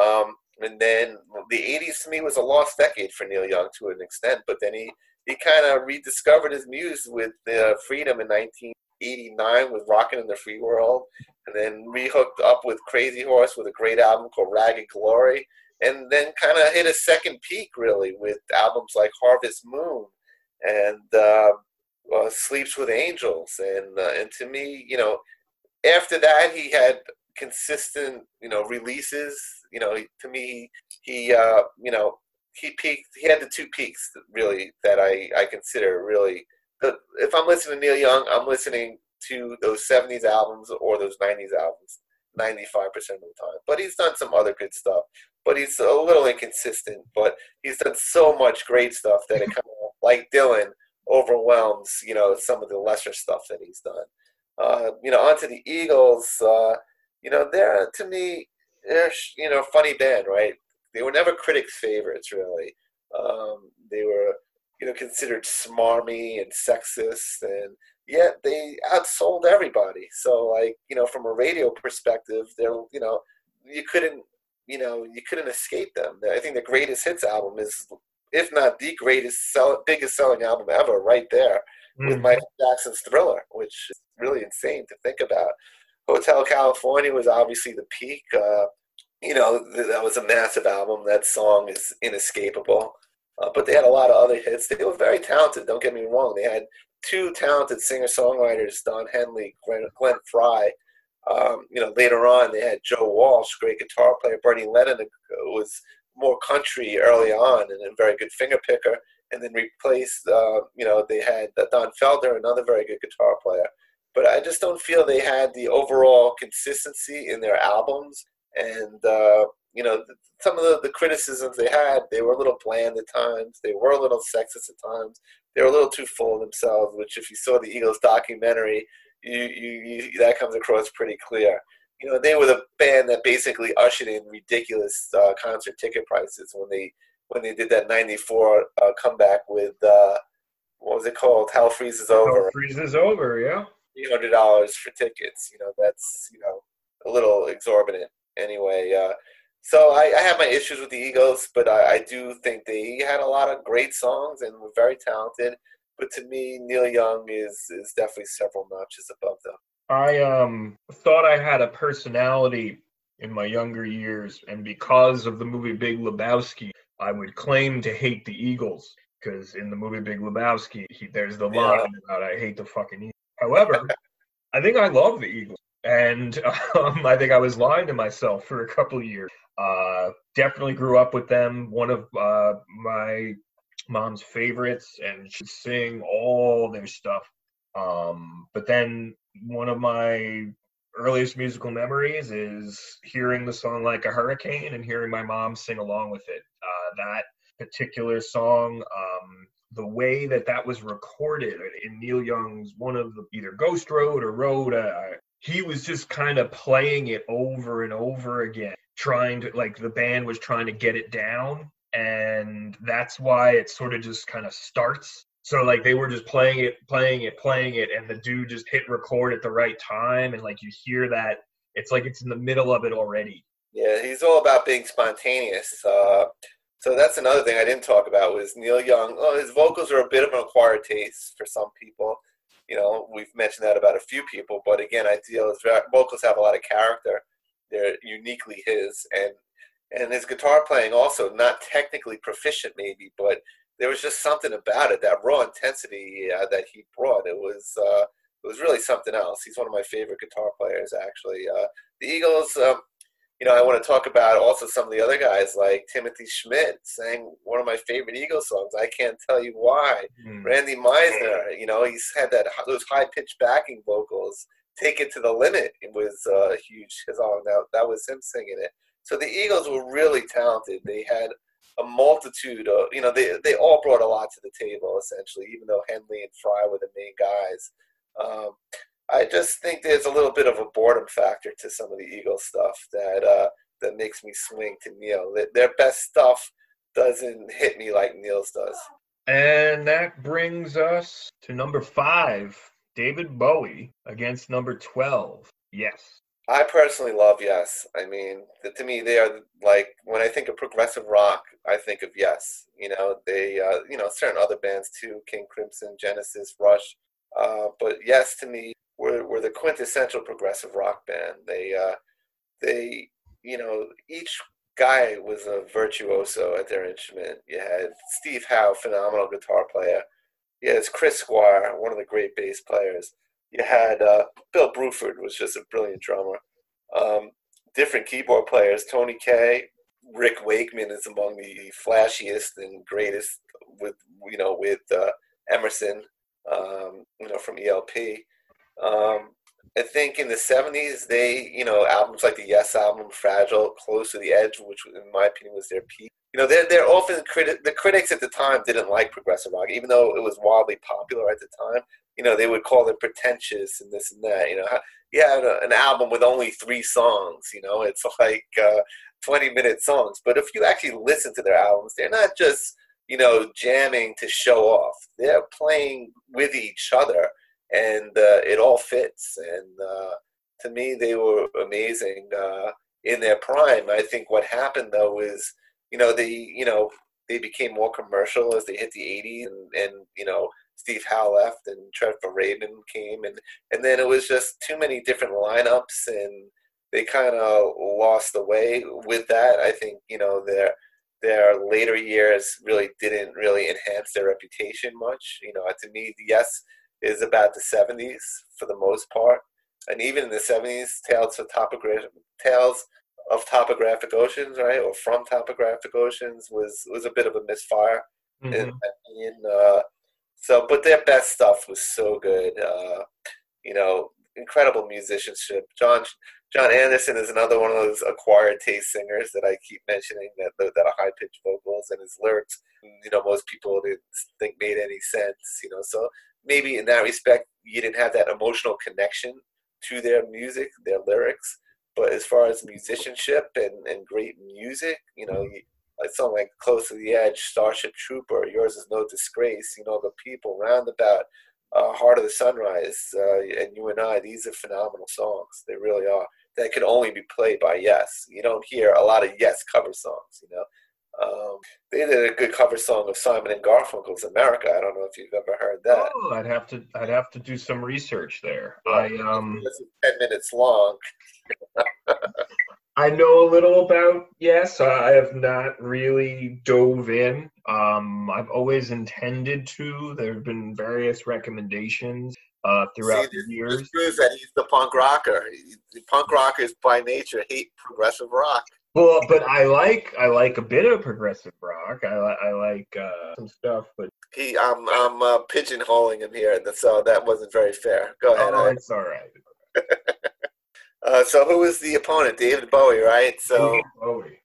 Um, and then the 80s to me was a lost decade for Neil Young to an extent, but then he, he kind of rediscovered his muse with uh, Freedom in 1989 with Rockin' in the Free World, and then rehooked up with Crazy Horse with a great album called Ragged Glory, and then kind of hit a second peak really with albums like Harvest Moon and uh, uh, Sleeps with Angels. And, uh, and to me, you know, after that, he had consistent, you know, releases. You know, to me, he, uh, you know, he peaked. He had the two peaks really that I I consider really. If I'm listening to Neil Young, I'm listening to those '70s albums or those '90s albums. 95% of the time. But he's done some other good stuff. But he's a little inconsistent. But he's done so much great stuff that it kind of, like Dylan, overwhelms, you know, some of the lesser stuff that he's done. Uh, you know, onto the Eagles. Uh, you know, they're to me, they're you know, funny band, right? They were never critics' favorites, really. Um, they were, you know, considered smarmy and sexist, and yet they outsold everybody. So, like, you know, from a radio perspective, they're, you know, you couldn't, you know, you couldn't escape them. I think the greatest hits album is, if not the greatest, sell, biggest selling album ever, right there mm. with Michael Jackson's Thriller, which is really insane to think about. Hotel California was obviously the peak. Uh, you know, that was a massive album. That song is inescapable. Uh, but they had a lot of other hits. They were very talented. Don't get me wrong. They had two talented singer-songwriters, Don Henley, Glenn, Glenn Frey. Um, you know, later on they had Joe Walsh, great guitar player. Bernie Leadon was more country early on and a very good finger picker. And then replaced, uh, you know, they had Don Felder, another very good guitar player. But I just don't feel they had the overall consistency in their albums. And, uh, you know, some of the, the criticisms they had, they were a little bland at times. They were a little sexist at times. They were a little too full of themselves, which if you saw the Eagles documentary, you, you, you that comes across pretty clear. You know, they were the band that basically ushered in ridiculous uh, concert ticket prices when they when they did that '94 uh, comeback with uh, what was it called? Hell freezes over. Hell freezes over, yeah. Three hundred dollars for tickets. You know, that's you know a little exorbitant. Anyway, uh, so I, I, have my issues with the Eagles, but I, I, do think they had a lot of great songs and were very talented. But to me, Neil Young is is definitely several notches above them. I um thought I had a personality in my younger years, and because of the movie Big Lebowski, I would claim to hate the Eagles because in the movie Big Lebowski, he, there's the line yeah. about I hate the fucking Eagles. However, I think I love the Eagles and um, I think I was lying to myself for a couple years. Uh, definitely grew up with them. One of uh, my mom's favorites, and she'd sing all their stuff. Um, but then one of my earliest musical memories is hearing the song like a hurricane and hearing my mom sing along with it. Uh, that particular song, um, the way that that was recorded in Neil Young's one of the either Ghost Road or Road, uh, he was just kind of playing it over and over again, trying to like the band was trying to get it down, and that's why it sort of just kind of starts. So like they were just playing it, playing it, playing it, and the dude just hit record at the right time, and like you hear that it's like it's in the middle of it already. Yeah, he's all about being spontaneous. Uh, so that's another thing I didn't talk about was Neil Young. Oh, his vocals are a bit of an acquired taste for some people. You know, we've mentioned that about a few people, but again, I feel his vocals have a lot of character. They're uniquely his, and and his guitar playing also not technically proficient maybe, but there was just something about it that raw intensity uh, that he brought. It was uh, it was really something else. He's one of my favorite guitar players, actually. Uh, the Eagles. Um, you know, I want to talk about also some of the other guys like Timothy Schmit sang one of my favorite Eagles songs. I can't tell you why. Mm. Randy Meisner, you know, he's had that those high pitched backing vocals. Take it to the limit. It was a huge His song. That that was him singing it. So the Eagles were really talented. They had a multitude of, you know, they they all brought a lot to the table essentially. Even though Henley and Frey were the main guys. Um, I just think there's a little bit of a boredom factor to some of the Eagles stuff that uh, that makes me swing to Neil. Their best stuff doesn't hit me like Neil's does. And that brings us to number five, David Bowie against number twelve. Yes. I personally love Yes. I mean, to me, they are like when I think of progressive rock, I think of Yes. You know, they, uh, you know, certain other bands too, King Crimson, Genesis, Rush. Uh, but Yes, to me, were, the quintessential progressive rock band. They uh, they you know each guy was a virtuoso at their instrument. You had Steve Howe, phenomenal guitar player. You had Chris Squire, one of the great bass players. You had uh, Bill Bruford was just a brilliant drummer. Um, different keyboard players. Tony Kaye, Rick Wakeman is among the flashiest and greatest with you know with uh, Emerson, um, you know from ELP. Um, I think in the '70s, they, you know, albums like the Yes album, "Fragile," "Close to the Edge," which, in my opinion, was their peak. You know, they're they're often criti- the critics at the time didn't like progressive rock, even though it was wildly popular at the time. You know, they would call it pretentious and this and that. You know, you had a, an album with only three songs. You know, it's like uh, 20 minute songs. But if you actually listen to their albums, they're not just you know jamming to show off. They're playing with each other and uh, it all fits. And uh, to me, they were amazing uh, in their prime. I think what happened though is, you know, they, you know, they became more commercial as they hit the 80s, and, and you know, Steve Howe left and Trevor Rabin came, and and then it was just too many different lineups and they kind of lost the way with that. I think you know their their later years really didn't really enhance their reputation much. You know, to me, Yes is about the '70s for the most part, and even in the '70s, Tales of Topographic Tales of Topographic Oceans, right, or from Topographic Oceans was was a bit of a misfire mm-hmm. in opinion. Uh, so, but their best stuff was so good. Uh, you know, incredible musicianship. John Jon Anderson is another one of those acquired taste singers that I keep mentioning that that are high pitched vocals and his lyrics. You know, most people didn't think made any sense. You know, so maybe in that respect, you didn't have that emotional connection to their music, their lyrics. But as far as musicianship and, and great music, you know, like something like Close to the Edge, Starship Trooper, Yours is No Disgrace, you know, The People, Roundabout, uh, Heart of the Sunrise, uh, and You and I, these are phenomenal songs. They really are. That could only be played by Yes. You don't hear a lot of Yes cover songs, you know. Um, they did a good cover song of Simon and Garfunkel's "America." I don't know if you've ever heard that. Oh, I'd have to I'd have to do some research there. I um, this is ten minutes long. I know a little about yes. I have not really dove in. Um, I've always intended to. There have been various recommendations uh, throughout See, this, the years. That he's the punk rocker. The punk rockers by nature hate progressive rock. Well, but I like I like a bit of progressive rock. I, I like uh, some stuff, but he I'm I'm uh, pigeonholing him here, so that wasn't very fair. Go ahead. Oh, it's all right. Uh, so who is the opponent? David Bowie, right? So Bowie.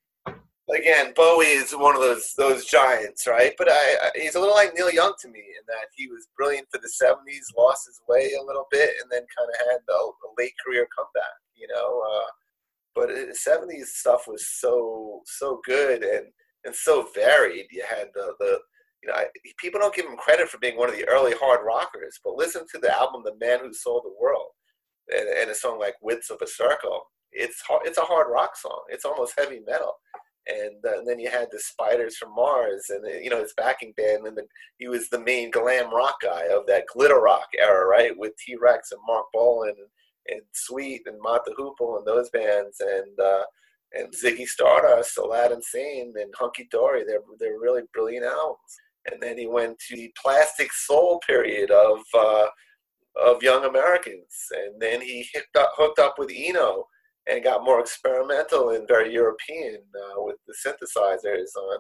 Again, Bowie is one of those those giants, right? But I, I, he's a little like Neil Young to me in that he was brilliant for the '70s, lost his way a little bit, and then kind of had a, a, late career comeback. You know, uh, but the '70s stuff was so so good and and so varied. You had the the you know, I, people don't give him credit for being one of the early hard rockers, but listen to the album "The Man Who Sold the World." and, and a song like "Widths of a Circle." It's hard, it's a hard rock song. It's almost heavy metal. And, uh, and, then you had the Spiders from Mars, and you know his backing band, and the, he was the main glam rock guy of that glitter rock era, right? With T Rex and Marc Bolan and, and Sweet and the Hoople and those bands, and uh, and Ziggy Stardust, Aladdin Sane, and Hunky Dory. They're they're really brilliant albums. And then he went to the Plastic Soul period of uh, of young Americans. And then he hooked up, hooked up with Eno and got more experimental and very European uh, with the synthesizers on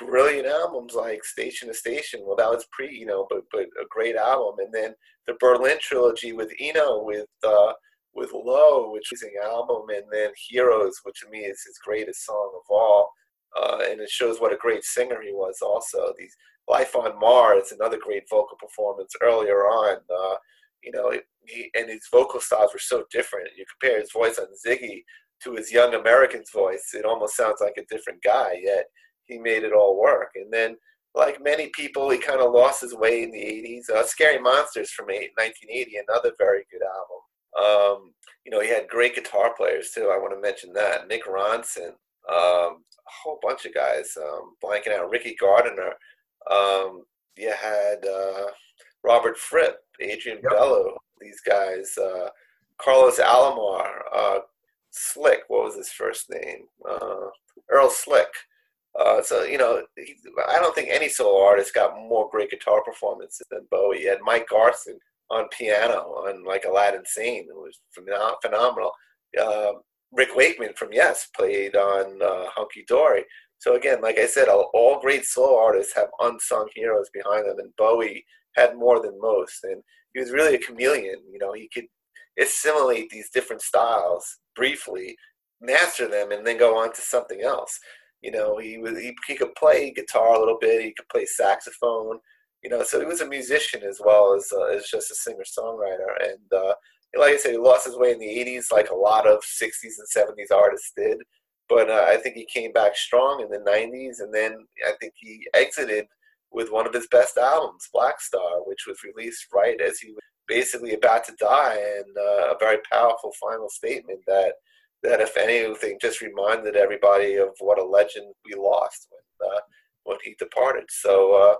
brilliant albums like Station to Station. Well, that was pre, you know, but but a great album. And then the Berlin trilogy with Eno with uh, with Low, which is an album, and then Heroes, which to me is his greatest song of all. Uh, and it shows what a great singer he was. Also, these Life on Mars, another great vocal performance earlier on. Uh, you know, he, and his vocal styles were so different. You compare his voice on Ziggy to his young American's voice, it almost sounds like a different guy, yet he made it all work. And then, like many people, he kind of lost his way in the 80s. Uh, Scary Monsters from 1980, another very good album. Um, you know, he had great guitar players too. I want to mention that. Mick Ronson, um, a whole bunch of guys. Um, blanking out. Ricky Gardiner. Um, you had uh, Robert Fripp, Adrian yep. Belew, these guys, uh, Carlos Alomar, uh, Slick, what was his first name? Uh, Earl Slick. Uh, so, you know, he, I don't think any solo artist got more great guitar performances than Bowie. He had Mike Garson on piano on like Aladdin Sane. It was phenomenal. Uh, Rick Wakeman from Yes played on uh, Hunky Dory. So again, like I said, all, all great solo artists have unsung heroes behind them, and Bowie had more than most, and he was really a chameleon. You know, he could assimilate these different styles briefly, master them, and then go on to something else. You know, he was he, he could play guitar a little bit. He could play saxophone. You know, so he was a musician as well as uh, as just a singer songwriter. And uh, like I said, he lost his way in the '80s, like a lot of '60s and '70s artists did. But uh, I think he came back strong in the '90s, and then I think he exited with one of his best albums, Black Star, which was released right as he was basically about to die, and uh, a very powerful final statement that that if anything just reminded everybody of what a legend we lost when uh, when he departed. So uh,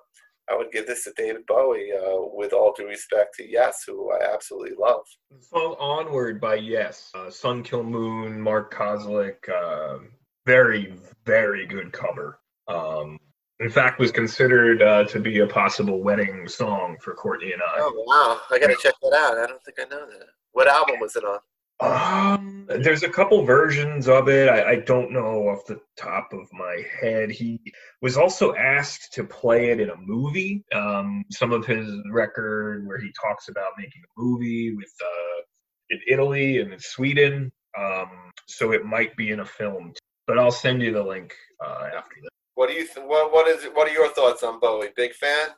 I would give this to David Bowie, uh, with all due respect to Yes, who I absolutely love. The song Onward by Yes, uh, Sun Kil Moon, Mark Kozelek, uh, very, very good cover. Um, in fact, was considered uh, to be a possible wedding song for Courtney and I. Oh, wow. I got to check that out. I don't think I know that. What album was it on? Um, there's a couple versions of it. I, I, don't know off the top of my head. He was also asked to play it in a movie. Um, some of his record where he talks about making a movie with uh, in Italy and in Sweden. Um, so it might be in a film. But I'll send you the link uh, after this. What do you th- what what is what are your thoughts on Bowie? Big fan?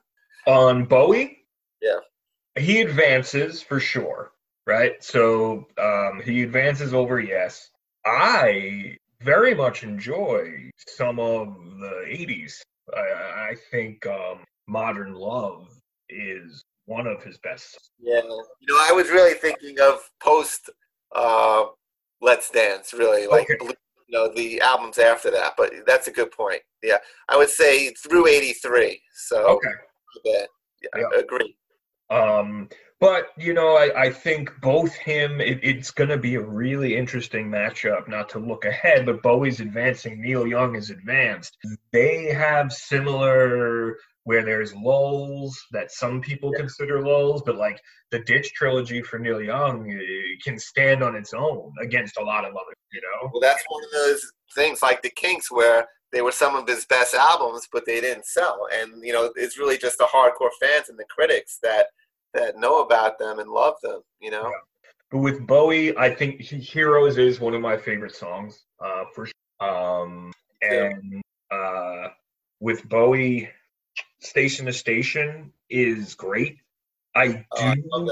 On Bowie? Yeah. He advances for sure right? So um, he advances over yes. I very much enjoy some of the 80s. I, I think um, Modern Love is one of his best. Yeah, you know, I was really thinking of post uh, Let's Dance, really, like okay. you know the albums after that. But that's a good point. Yeah, I would say through '83. So okay, yeah, yeah. agree. Um, but you know, I, I think both him. It, it's going to be a really interesting matchup. Not to look ahead, but Bowie's advancing. Neil Young is advanced. They have similar where there's lulls that some people yeah. consider lulls, but like the Ditch trilogy for Neil Young eh, can stand on its own against a lot of others. You know. Well, that's one of those things like the Kinks where they were some of his best albums, but they didn't sell. And you know, it's really just the hardcore fans and the critics that that know about them and love them. You know. Yeah. But with Bowie, I think "Heroes" is one of my favorite songs uh, for sure. Um, and uh, with Bowie, "Station to Station" is great. I oh, do.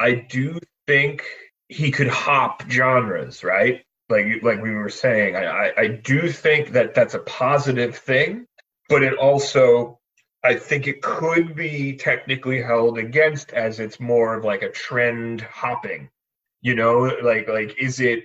I, I do think he could hop genres, right? Like like we were saying, I, I, I do think that that's a positive thing, but it also I think it could be technically held against as it's more of like a trend hopping. You know, like like is it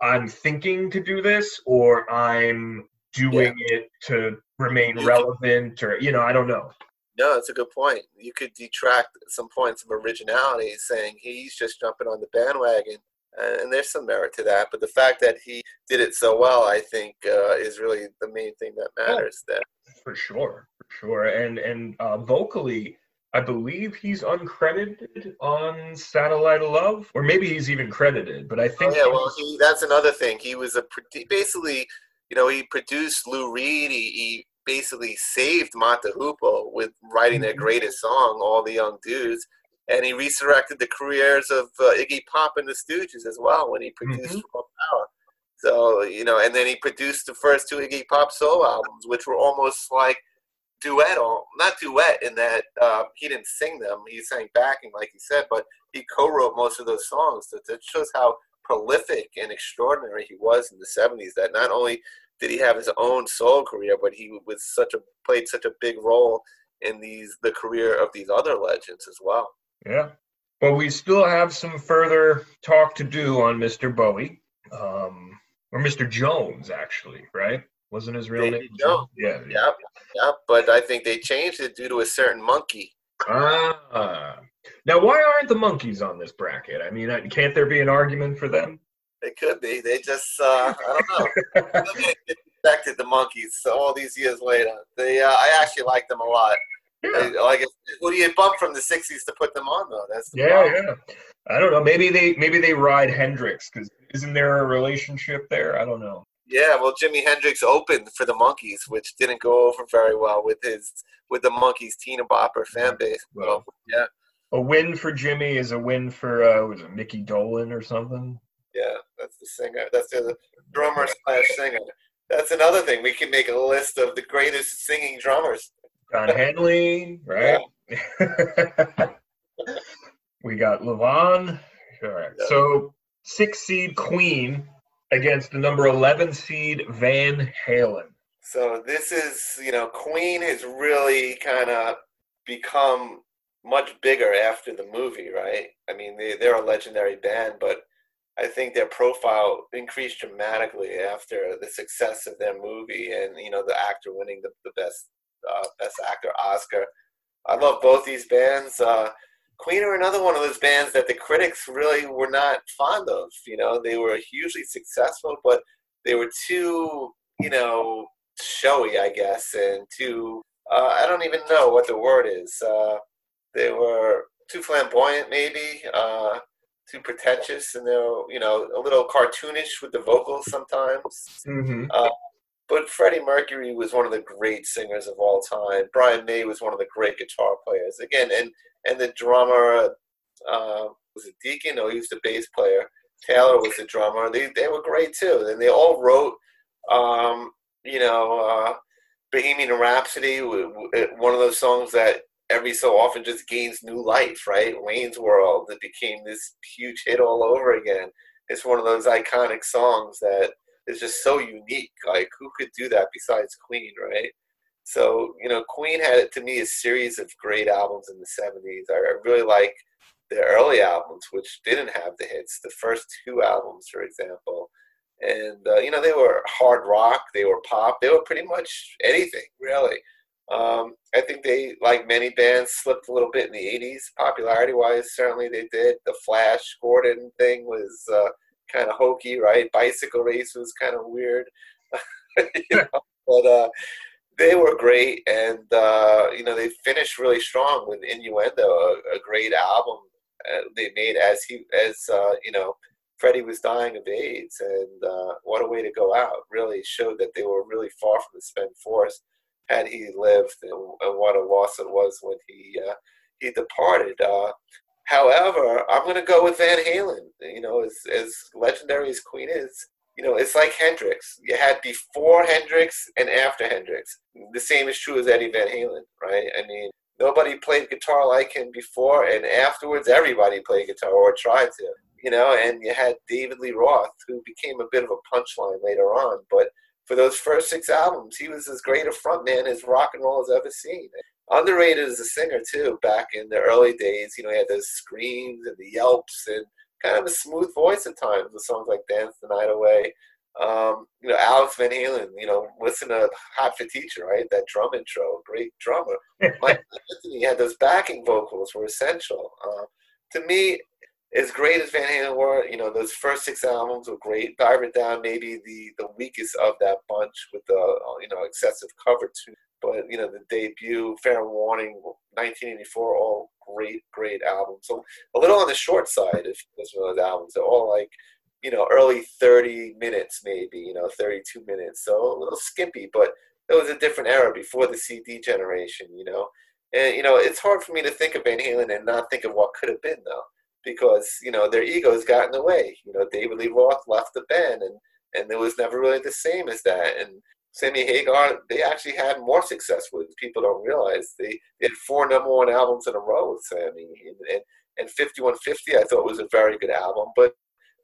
I'm thinking to do this or I'm doing yeah. it to remain relevant or you know, I don't know. No, that's a good point. You could detract some points of originality saying he's just jumping on the bandwagon and there's some merit to that. But the fact that he did it so well, I think, uh, is really the main thing that matters. There, for sure, for sure, and and uh, vocally. I believe he's uncredited on Satellite of Love, or maybe he's even credited. But I think oh, yeah, well, he, that's another thing. He was a pretty, basically, you know, he produced Lou Reed. He, he basically saved the with writing their mm-hmm. greatest song, "All the Young Dudes." and he resurrected the careers of uh, Iggy Pop and the Stooges as well when he produced mm-hmm. Power. So you know, and then he produced the first two Iggy Pop solo albums, which were almost like duet, not duet in that uh, he didn't sing them; he sang backing, like he said, but he co-wrote most of those songs. So that shows how prolific and extraordinary he was in the '70s. That not only did he have his own solo career, but he was such a played such a big role in these the career of these other legends as well. Yeah. But we still have some further talk to do on Mr. Bowie. Um, or Mr. Jones, actually, right? Wasn't his real David name? Jones. Yeah, yeah. Yep, yep. But I think they changed it due to a certain monkey. Ah. Now, why aren't the Monkees on this bracket? I mean, can't there be an argument for them? It could be. They just, uh, I don't know. expected the Monkees all these years later. They, uh, I actually like them a lot. Yeah. Like, who do you bump from the '60s to put them on though? That's yeah, problem. yeah. I don't know. Maybe they maybe they ride Hendrix because isn't there a relationship there? I don't know. Yeah, well, Jimi Hendrix opened for the Monkees, which didn't go over very well with his with the Monkees teen bopper fan base. Well, yeah. A win for Jimi is a win for uh, was it Micky Dolenz or something? Yeah, that's the singer. That's the drummer slash singer. That's another thing. We can make a list of the greatest singing drummers. Don Henley, right? we got Levon. All right. Yeah. So six seed Queen against the number eleven seed Van Halen. So this is, you know, Queen has really kind of become much bigger after the movie, right? I mean, they, they're a legendary band, but I think their profile increased dramatically after the success of their movie and, you know, the actor winning the, the best uh, Best Actor Oscar. I love both these bands. Uh, Queen are another one of those bands that the critics really were not fond of. You know, they were hugely successful, but they were too, you know, showy, I guess, and too. Uh, I don't even know what the word is. Uh, they were too flamboyant, maybe. Uh, too pretentious, and they're you know a little cartoonish with the vocals sometimes. Mm-hmm. Uh, but Freddie Mercury was one of the great singers of all time. Brian May was one of the great guitar players. Again, and and the drummer uh, was it Deacon? No, he was the bass player. Taylor was the drummer. They they were great too, and they all wrote, um, you know, uh, Bohemian Rhapsody, one of those songs that every so often just gains new life, right? Wayne's World that became this huge hit all over again. It's one of those iconic songs that is just so unique. Like who could do that besides Queen, right? So, you know, Queen had it to me a series of great albums in the 70s. I really like the early albums, which didn't have the hits, the first two albums, for example. And, uh, you know, they were hard rock, they were pop, they were pretty much anything, really. Um, I think they, like many bands, slipped a little bit in the 80s, popularity wise. Certainly they did. The Flash Gordon thing was uh, kind of hokey, right? Bicycle Race was kind of weird. you know? but uh, they were great, and uh, you know they finished really strong with Innuendo, a, a great album uh, they made as he as uh, you know Freddie was dying of AIDS, and uh, what a way to go out! Really showed that they were really far from the spent force had he lived, and, and what a loss it was when he uh, he departed. Uh, however, I'm going to go with Van Halen. You know, as as legendary as Queen is, you know, it's like Hendrix. You had before Hendrix and after Hendrix. The same is true as Eddie Van Halen, right? I mean, nobody played guitar like him before, and afterwards, everybody played guitar or tried to. You know, and you had David Lee Roth, who became a bit of a punchline later on, but for those first six albums, he was as great a frontman as rock and roll has ever seen. Underrated as a singer too. Back in the early days, you know, he had those screams and the yelps and kind of a smooth voice at times with songs like "Dance the Night Away." Um, you know, Alex Van Halen. You know, listen to "Hot for Teacher," right? That drum intro, great drummer. Mike Anthony had those backing vocals were essential. Uh, to me, as great as Van Halen were, you know, those first six albums were great. Diver Down, maybe the the weakest of that bunch with the you know excessive cover too. But you know, the debut, Fair Warning, 1984, all great, great albums. So a little on the short side if those one of those albums. They're all like, you know, early 30 minutes, maybe, you know, 32 minutes. So a little skimpy, but it was a different era before the CD generation, you know. And you know, it's hard for me to think of Van Halen and not think of what could have been, though because you know their egos got in the way. You know, David Lee Roth left the band, and and it was never really the same as that. And Sammy Hagar, they actually had more success with. People don't realize they, they had four number one albums in a row with Sammy, and, and and 5150 I thought was a very good album, but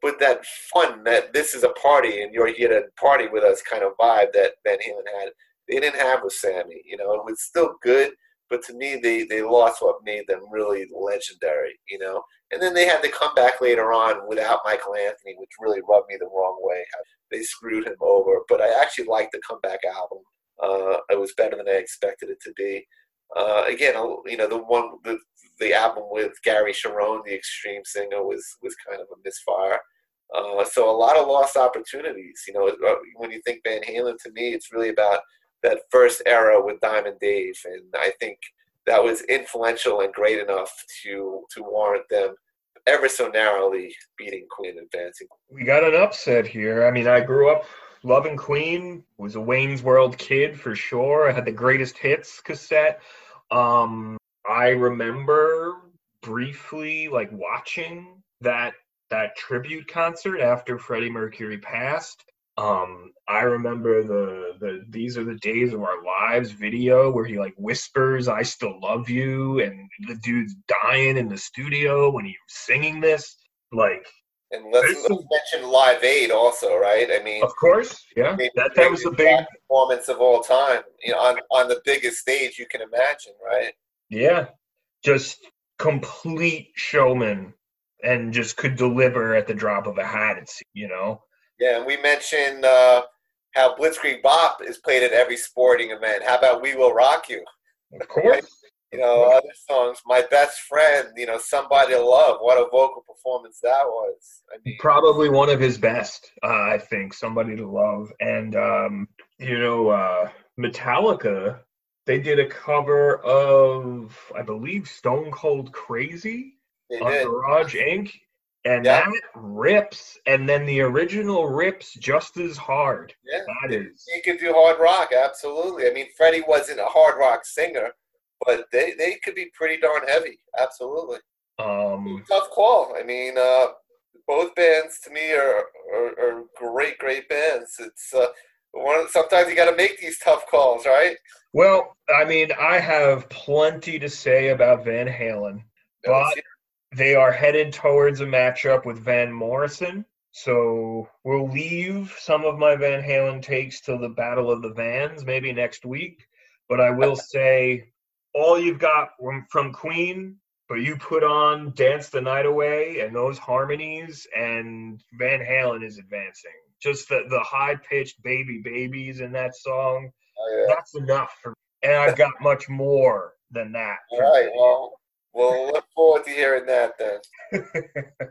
but that fun that this is a party and you're here to party with us kind of vibe that Van Halen had, they didn't have with Sammy. You know, it was still good, but to me, they, they lost what made them really legendary, you know. And then they had to come back later on without Michael Anthony, which really rubbed me the wrong way. They screwed him over. But I actually liked the comeback album. Uh, it was better than I expected it to be. Uh, again, you know, the one the, the album with Gary Cherone, the extreme singer, was was kind of a misfire. Uh, so a lot of lost opportunities. You know, uh, when you think Van Halen, to me, it's really about that first era with Diamond Dave, and I think that was influential and great enough to to warrant them ever so narrowly beating Queen and advancing. We got an upset here. I mean, I grew up loving Queen. Was a Wayne's World kid for sure. I had the greatest hits cassette. Um, I remember briefly like watching that that tribute concert after Freddie Mercury passed um, I remember the the "These Are the Days of Our Lives" video where he like whispers, "I still love you," and the dude's dying in the studio when he's singing this. Like, and let's, let's mention Live Aid also, right? I mean, of course, yeah, that, that was the big performance of all time. You know, on on the biggest stage you can imagine, right? Yeah, just complete showman, and just could deliver at the drop of a hat. It's you know yeah, and we mentioned uh, how Blitzkrieg Bop is played at every sporting event. How about We Will Rock You? Of course. You know, other songs, My Best Friend, you know, Somebody to Love. What a vocal performance that was. I mean, Probably one of his best, uh, I think, Somebody to Love. And, um, you know, uh, Metallica, they did a cover of, I believe, Stone Cold Crazy on. Garage Inc. And that rips, and then the original rips just as hard. Yeah, that is. He could do hard rock, absolutely. I mean, Freddie wasn't a hard rock singer, but they, they could be pretty darn heavy, absolutely. Um, tough call. I mean, uh, both bands to me are, are, are great, great bands. It's uh, one. Sometimes you got to make these tough calls, right? Well, I mean, I have plenty to say about Van Halen, but they are headed towards a matchup with Van Morrison. So we'll leave some of my Van Halen takes till the Battle of the Vans, maybe next week. But I will say, all you've got from, Queen, but you put on Dance the Night Away and those harmonies, and Van Halen is advancing. Just the, the high pitched baby babies in that song, oh, yeah. that's enough for me. And I've got much more than that. All right, well, well, look forward to hearing that then.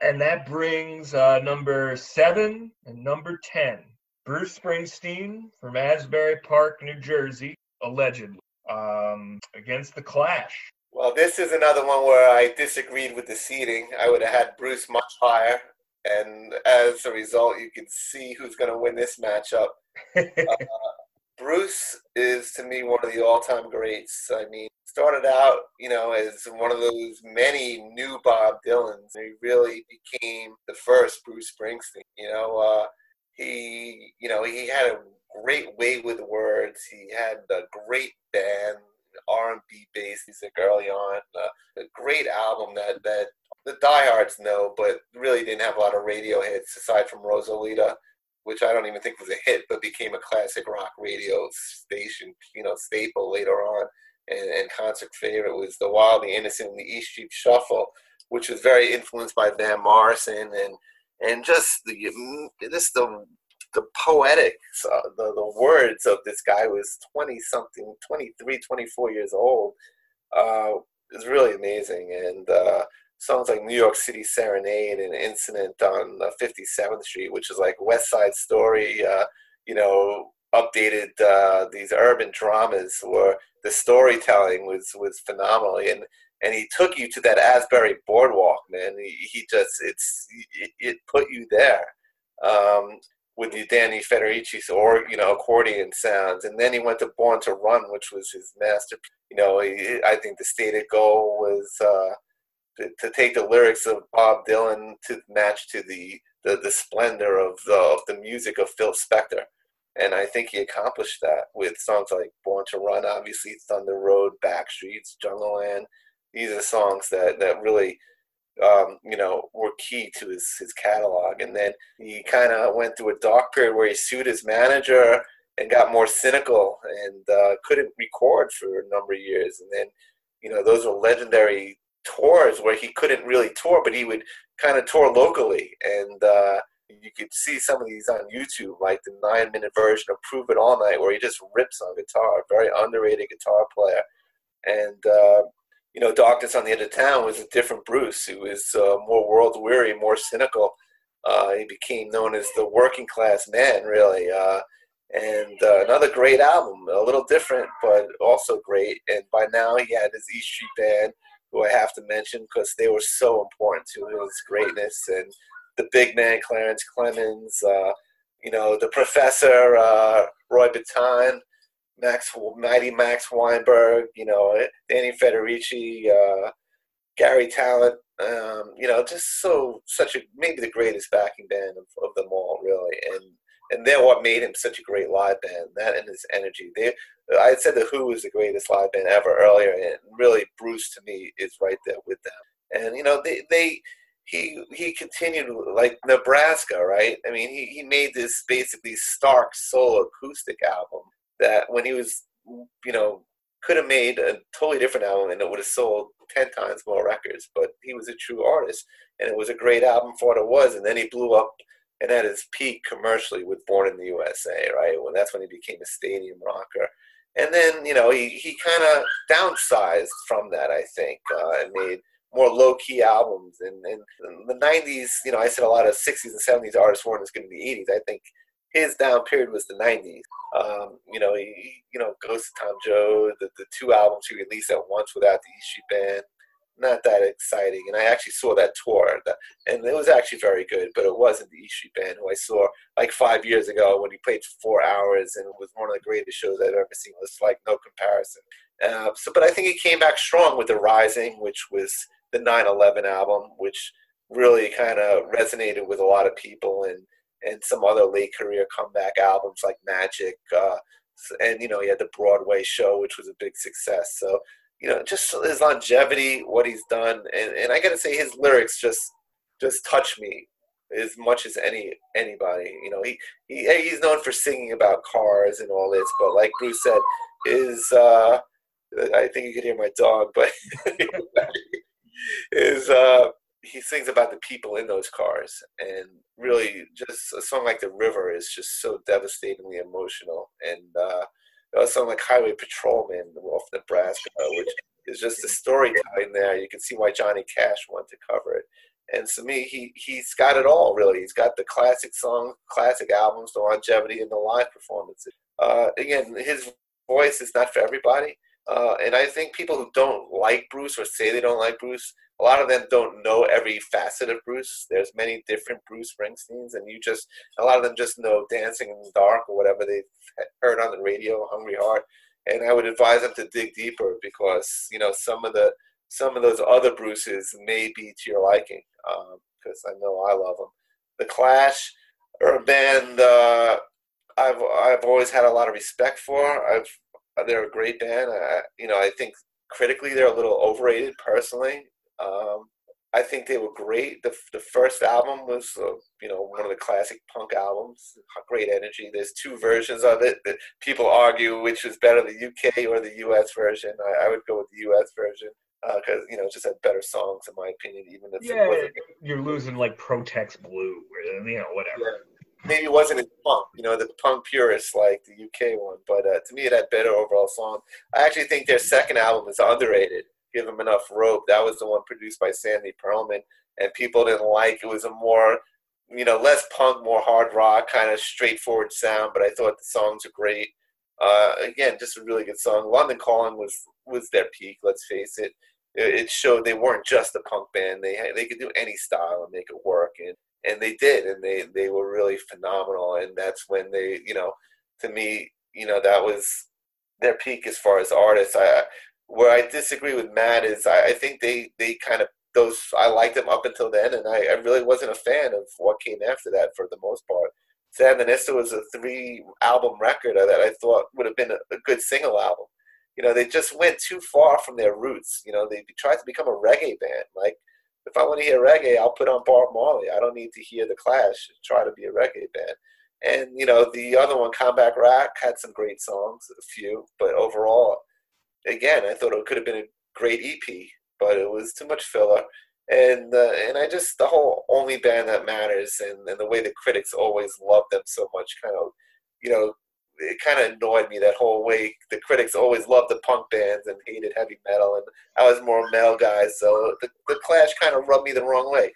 and that brings uh, number seven and number 10. Bruce Springsteen from Asbury Park, New Jersey, allegedly, um, against the Clash. Well, this is another one where I disagreed with the seeding. I would have had Bruce much higher, and as a result, you can see who's going to win this matchup. uh, Bruce is to me one of the all-time greats. I mean, started out, you know, as one of those many new Bob Dylans. He really became the first Bruce Springsteen. You know, uh, he, you know, he had a great way with words. He had a great band, R&B based music early on. Uh, a great album that that the diehards know, but really didn't have a lot of radio hits aside from Rosalita which I don't even think was a hit, but became a classic rock radio station, you know, staple later on. And, and concert favorite was the Wild, the Innocent, and the East Street Shuffle, which was very influenced by Van Morrison and and just the just the the poetic uh, the, the words of this guy was 20 something 23 24 years old uh, is really amazing and uh, songs like New York City Serenade and Incident on 57th Street, which is like West Side Story, uh, you know, updated uh, these urban dramas where the storytelling was was phenomenal. And and he took you to that Asbury boardwalk man. He, he just it's it, it, put you there um, with the Danny Federici's or you know accordion sounds. And then he went to Born to Run which was his master you know he, I think the stated goal was uh, to, to take the lyrics of Bob Dylan to match to the the, the splendor of the, of the music of Phil Spector. And I think he accomplished that with songs like Born to Run, obviously, Thunder Road, Backstreets, Jungle Land. These are songs that, that really, um, you know, were key to his, his catalog. And then he kind of went through a dark period where he sued his manager and got more cynical and uh, couldn't record for a number of years. And then, you know, those were legendary tours where he couldn't really tour, but he would kind of tour locally. And uh, you could see some of these on YouTube, like the nine minute version of Prove It All Night, where he just rips on guitar. Very underrated guitar player. And, uh, you know, Darkness on the Edge of Town was a different Bruce. He was uh, more world weary, more cynical. Uh, he became known as the working class man, really. Uh, and uh, another great album, a little different, but also great. And by now he had his E Street Band who I have to mention because they were so important to his greatness. And the big man, Clarence Clemons, uh, you know, the professor, uh, Roy Bittan, Max, Mighty Max Weinberg, you know, Danny Federici, uh, Garry Tallent, um, you know, just so, such a, maybe the greatest backing band of, of them all, really. And and they're what made him such a great live band. That and his energy. They, I said the Who was the greatest live band ever earlier, and really Bruce to me is right there with them. And you know, they they he he continued like Nebraska, right? I mean, he he made this basically stark soul acoustic album that when he was, you know, could have made a totally different album and it would have sold 10 times more records but he was a true artist and it was a great album for what it was and then he blew up and at his peak commercially with Born in the USA, right? When that's when he became a stadium rocker. And then, you know, he, he kind of downsized from that, I think, uh, and made more low key albums. And, and in the 90s, you know, I said a lot of 60s and 70s artists weren't as good in the 80s. I think his down period was the 90s. Um, you know, he, you know, Ghost of Tom Joad, the, the two albums he released at once without the Street Band, not that exciting. And I actually saw that tour, and it was actually very good, but it wasn't the E Street Band who I saw like five years ago when he played for four hours, and it was one of the greatest shows I've ever seen. It was like no comparison. Uh, so, but I think he came back strong with the Rising, which was the 9/11 album, which really kind of resonated with a lot of people, and and some other late career comeback albums like Magic. Uh, and you know he had the Broadway show, which was a big success. So you know, just his longevity, what he's done, and, and I gotta say his lyrics just just touch me as much as any anybody. You know, he, he he's known for singing about cars and all this, but like Bruce said, is uh, I think you can hear my dog, but is uh, he sings about the people in those cars, and really, just a song like "The River" is just so devastatingly emotional, and uh, a song like Highway Patrolman off Nebraska, which is just a storytelling there. You can see why Johnny Cash wanted to cover it. And to me, he he's got it all really. He's got the classic songs, classic albums, the longevity, and the live performances. Uh, again, his voice is not for everybody, uh, and I think people who don't like Bruce or say they don't like Bruce a lot of them don't know every facet of Bruce. There's many different Bruce Springsteens, and you just a lot of them just know "Dancing in the Dark" or whatever they heard on the radio, "Hungry Heart." And I would advise them to dig deeper because you know some of the some of those other Bruces may be to your liking because um, I know I love them. The Clash are a band uh, I've I've always had a lot of respect for. I've they're a great band. I, you know, I think critically they're a little overrated personally um, I think they were great. The, the first album was, uh, you know, one of the classic punk albums. Great energy. There's two versions of it that people argue which is better, the UK or the US version. I, I would go with the US version because uh, you know it just had better songs in my opinion. Even if yeah, it wasn't, you're losing like Protex Blue, or you know whatever. Yeah. Maybe it wasn't as punk, you know, the punk purists like the UK one, but uh, to me it had better overall song. I actually think their second album is underrated give him enough rope. That was the one produced by Sandy Pearlman, and people didn't like. It was a more, you know, less punk, more hard rock, kind of straightforward sound. But I thought the songs are great. Uh, again, just a really good song. London Calling was was their peak. Let's face it. It showed they weren't just a punk band. They had, they could do any style and make it work, and and they did, and they they were really phenomenal. And that's when they, you know, to me, you know, that was their peak as far as artists. I where I disagree with Matt is I, I think they they kind of those I liked them up until then, and I, I, really wasn't a fan of what came after that for the most part. Sandinista was a three album record that I thought would have been a, a, good single album. You know, they just went too far from their roots. You know, they tried to become a reggae band. Like, if I want to hear reggae, I'll put on Bob Marley. I don't need to hear the Clash try to be a reggae band. And you know, the other one, Combat Rock, had some great songs, a few, but overall, again, I thought it could have been a great EP, but it was too much filler. And uh, and I just the whole only band that matters and, and the way the critics always loved them so much kind of you know it kind of annoyed me that whole way the critics always loved the punk bands and hated heavy metal and I was more metal guy so the, the Clash kind of rubbed me the wrong way.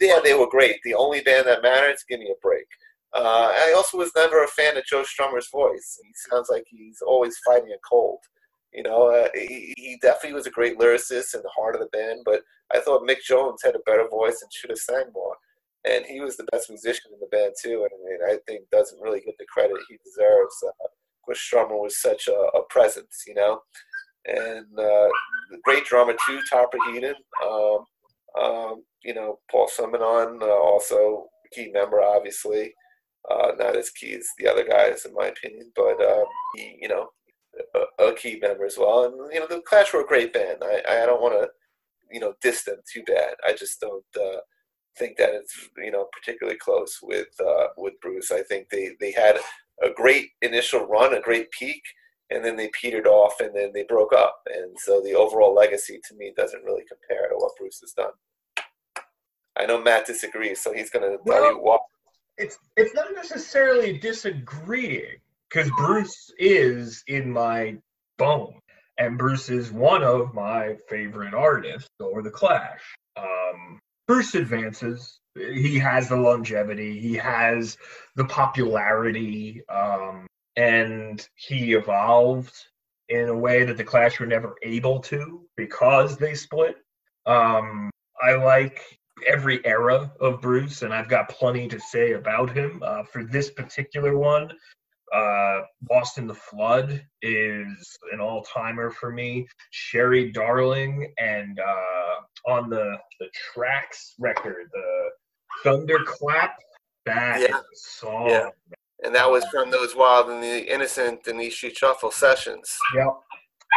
Yeah, they were great. The only band that matters, give me a break. Uh, I also was never a fan of Joe Strummer's voice. He sounds like he's always fighting a cold. You know, uh, he, he, definitely was a great lyricist in the heart of the band, but I thought Mick Jones had a better voice and should have sang more. And he was the best musician in the band too, and, and I think doesn't really get the credit he deserves. Uh, Chris Strummer was such a, a, presence, you know, and uh, great drummer too, Topper Headon. Um, um, you know, Paul Simonon, uh, also key member, obviously. Uh, not as key as the other guys, in my opinion, but uh, he, you know, a, a, key member as well. And you know, the Clash were a great band. I, I don't want to, you know, diss them too bad. I just don't uh, think that it's you know particularly close with uh, with Bruce. I think they they had a great initial run, a great peak, and then they petered off, and then they broke up. And so the overall legacy to me doesn't really compare to what Bruce has done. I know Matt disagrees, so he's going to well, tell you why. It's it's not necessarily disagreeing because Bruce is in my bone, and Bruce is one of my favorite artists, or the Clash. Um, Bruce advances. He has the longevity. He has the popularity, um, and he evolved in a way that the Clash were never able to because they split. Um, I like every era of Bruce, and I've got plenty to say about him. Uh, for this particular one, uh, Lost in the Flood is an all timer for me. Sherry Darling and uh, on the, the tracks record, the Thundercrack, that yeah. song. Yeah. And that was from those Wild and the Innocent and East Street Shuffle sessions. Yep.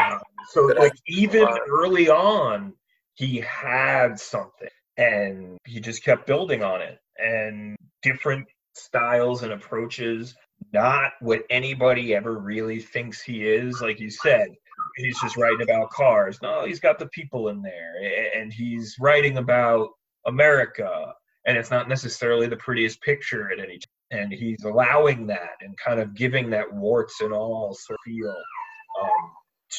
Um, so, like, even early on, he had something and he just kept building on it and different styles and approaches not what anybody ever really thinks he is like you said he's just writing about cars no he's got the people in there and he's writing about america and it's not necessarily the prettiest picture at any time and he's allowing that and kind of giving that warts and all feel um,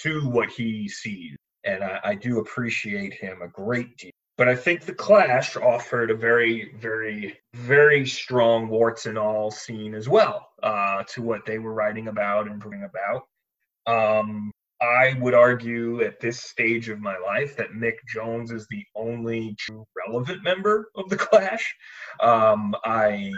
to what he sees and I, I do appreciate him a great deal. But I think the Clash offered a very, very, very strong warts and all scene as well uh, to what they were writing about and bringing about. Um, I would argue at this stage of my life that Mick Jones is the only true relevant member of the Clash. Um, I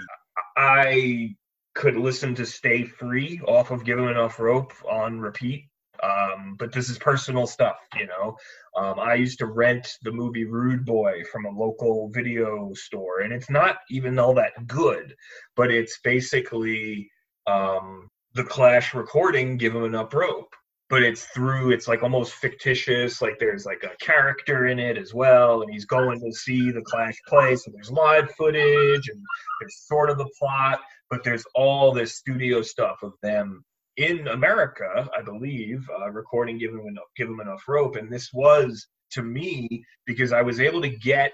I could listen to "Stay Free" off of "Give Him Enough Rope" on repeat um, but this is personal stuff, you know. Um, I used to rent the movie Rude Boy from a local video store, and it's not even all that good, but it's basically um, the Clash recording "Give Him Enough Rope," but it's through it's like almost fictitious. Like there's like a character in it as well, and he's going to see the Clash play, so there's live footage and there's sort of a plot, but there's all this studio stuff of them in America, I believe, uh, recording "Give Him Enough, Give Him Enough Rope," and this was to me because I was able to get,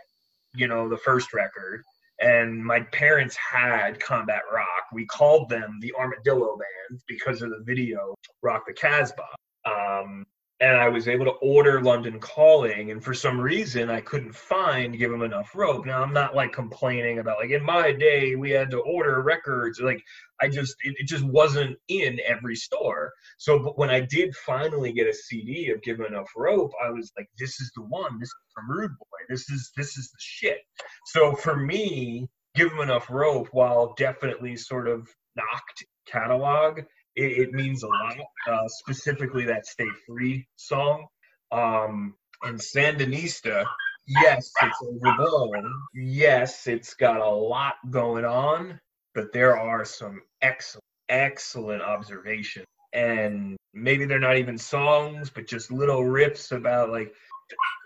you know, the first record, and my parents had Combat Rock. We called them the Armadillo Band because of the video "Rock the Casbah." Um, and I was able to order London Calling, and for some reason I couldn't find Give Them Enough Rope. Now I'm not like complaining about like in my day we had to order records. Like I just it, it just wasn't in every store. So but when I did finally get a CD of Give Them Enough Rope, I was like, this is the one. This is from Rude Boy. This is this is the shit. So for me, Give Them Enough Rope, while definitely sort of knocked catalog it, it means a lot. Uh, specifically, that "Stay Free" song. Um, and Sandinista, yes, it's overblown. Yes, it's got a lot going on, but there are some excellent, excellent observations. And maybe they're not even songs, but just little riffs about like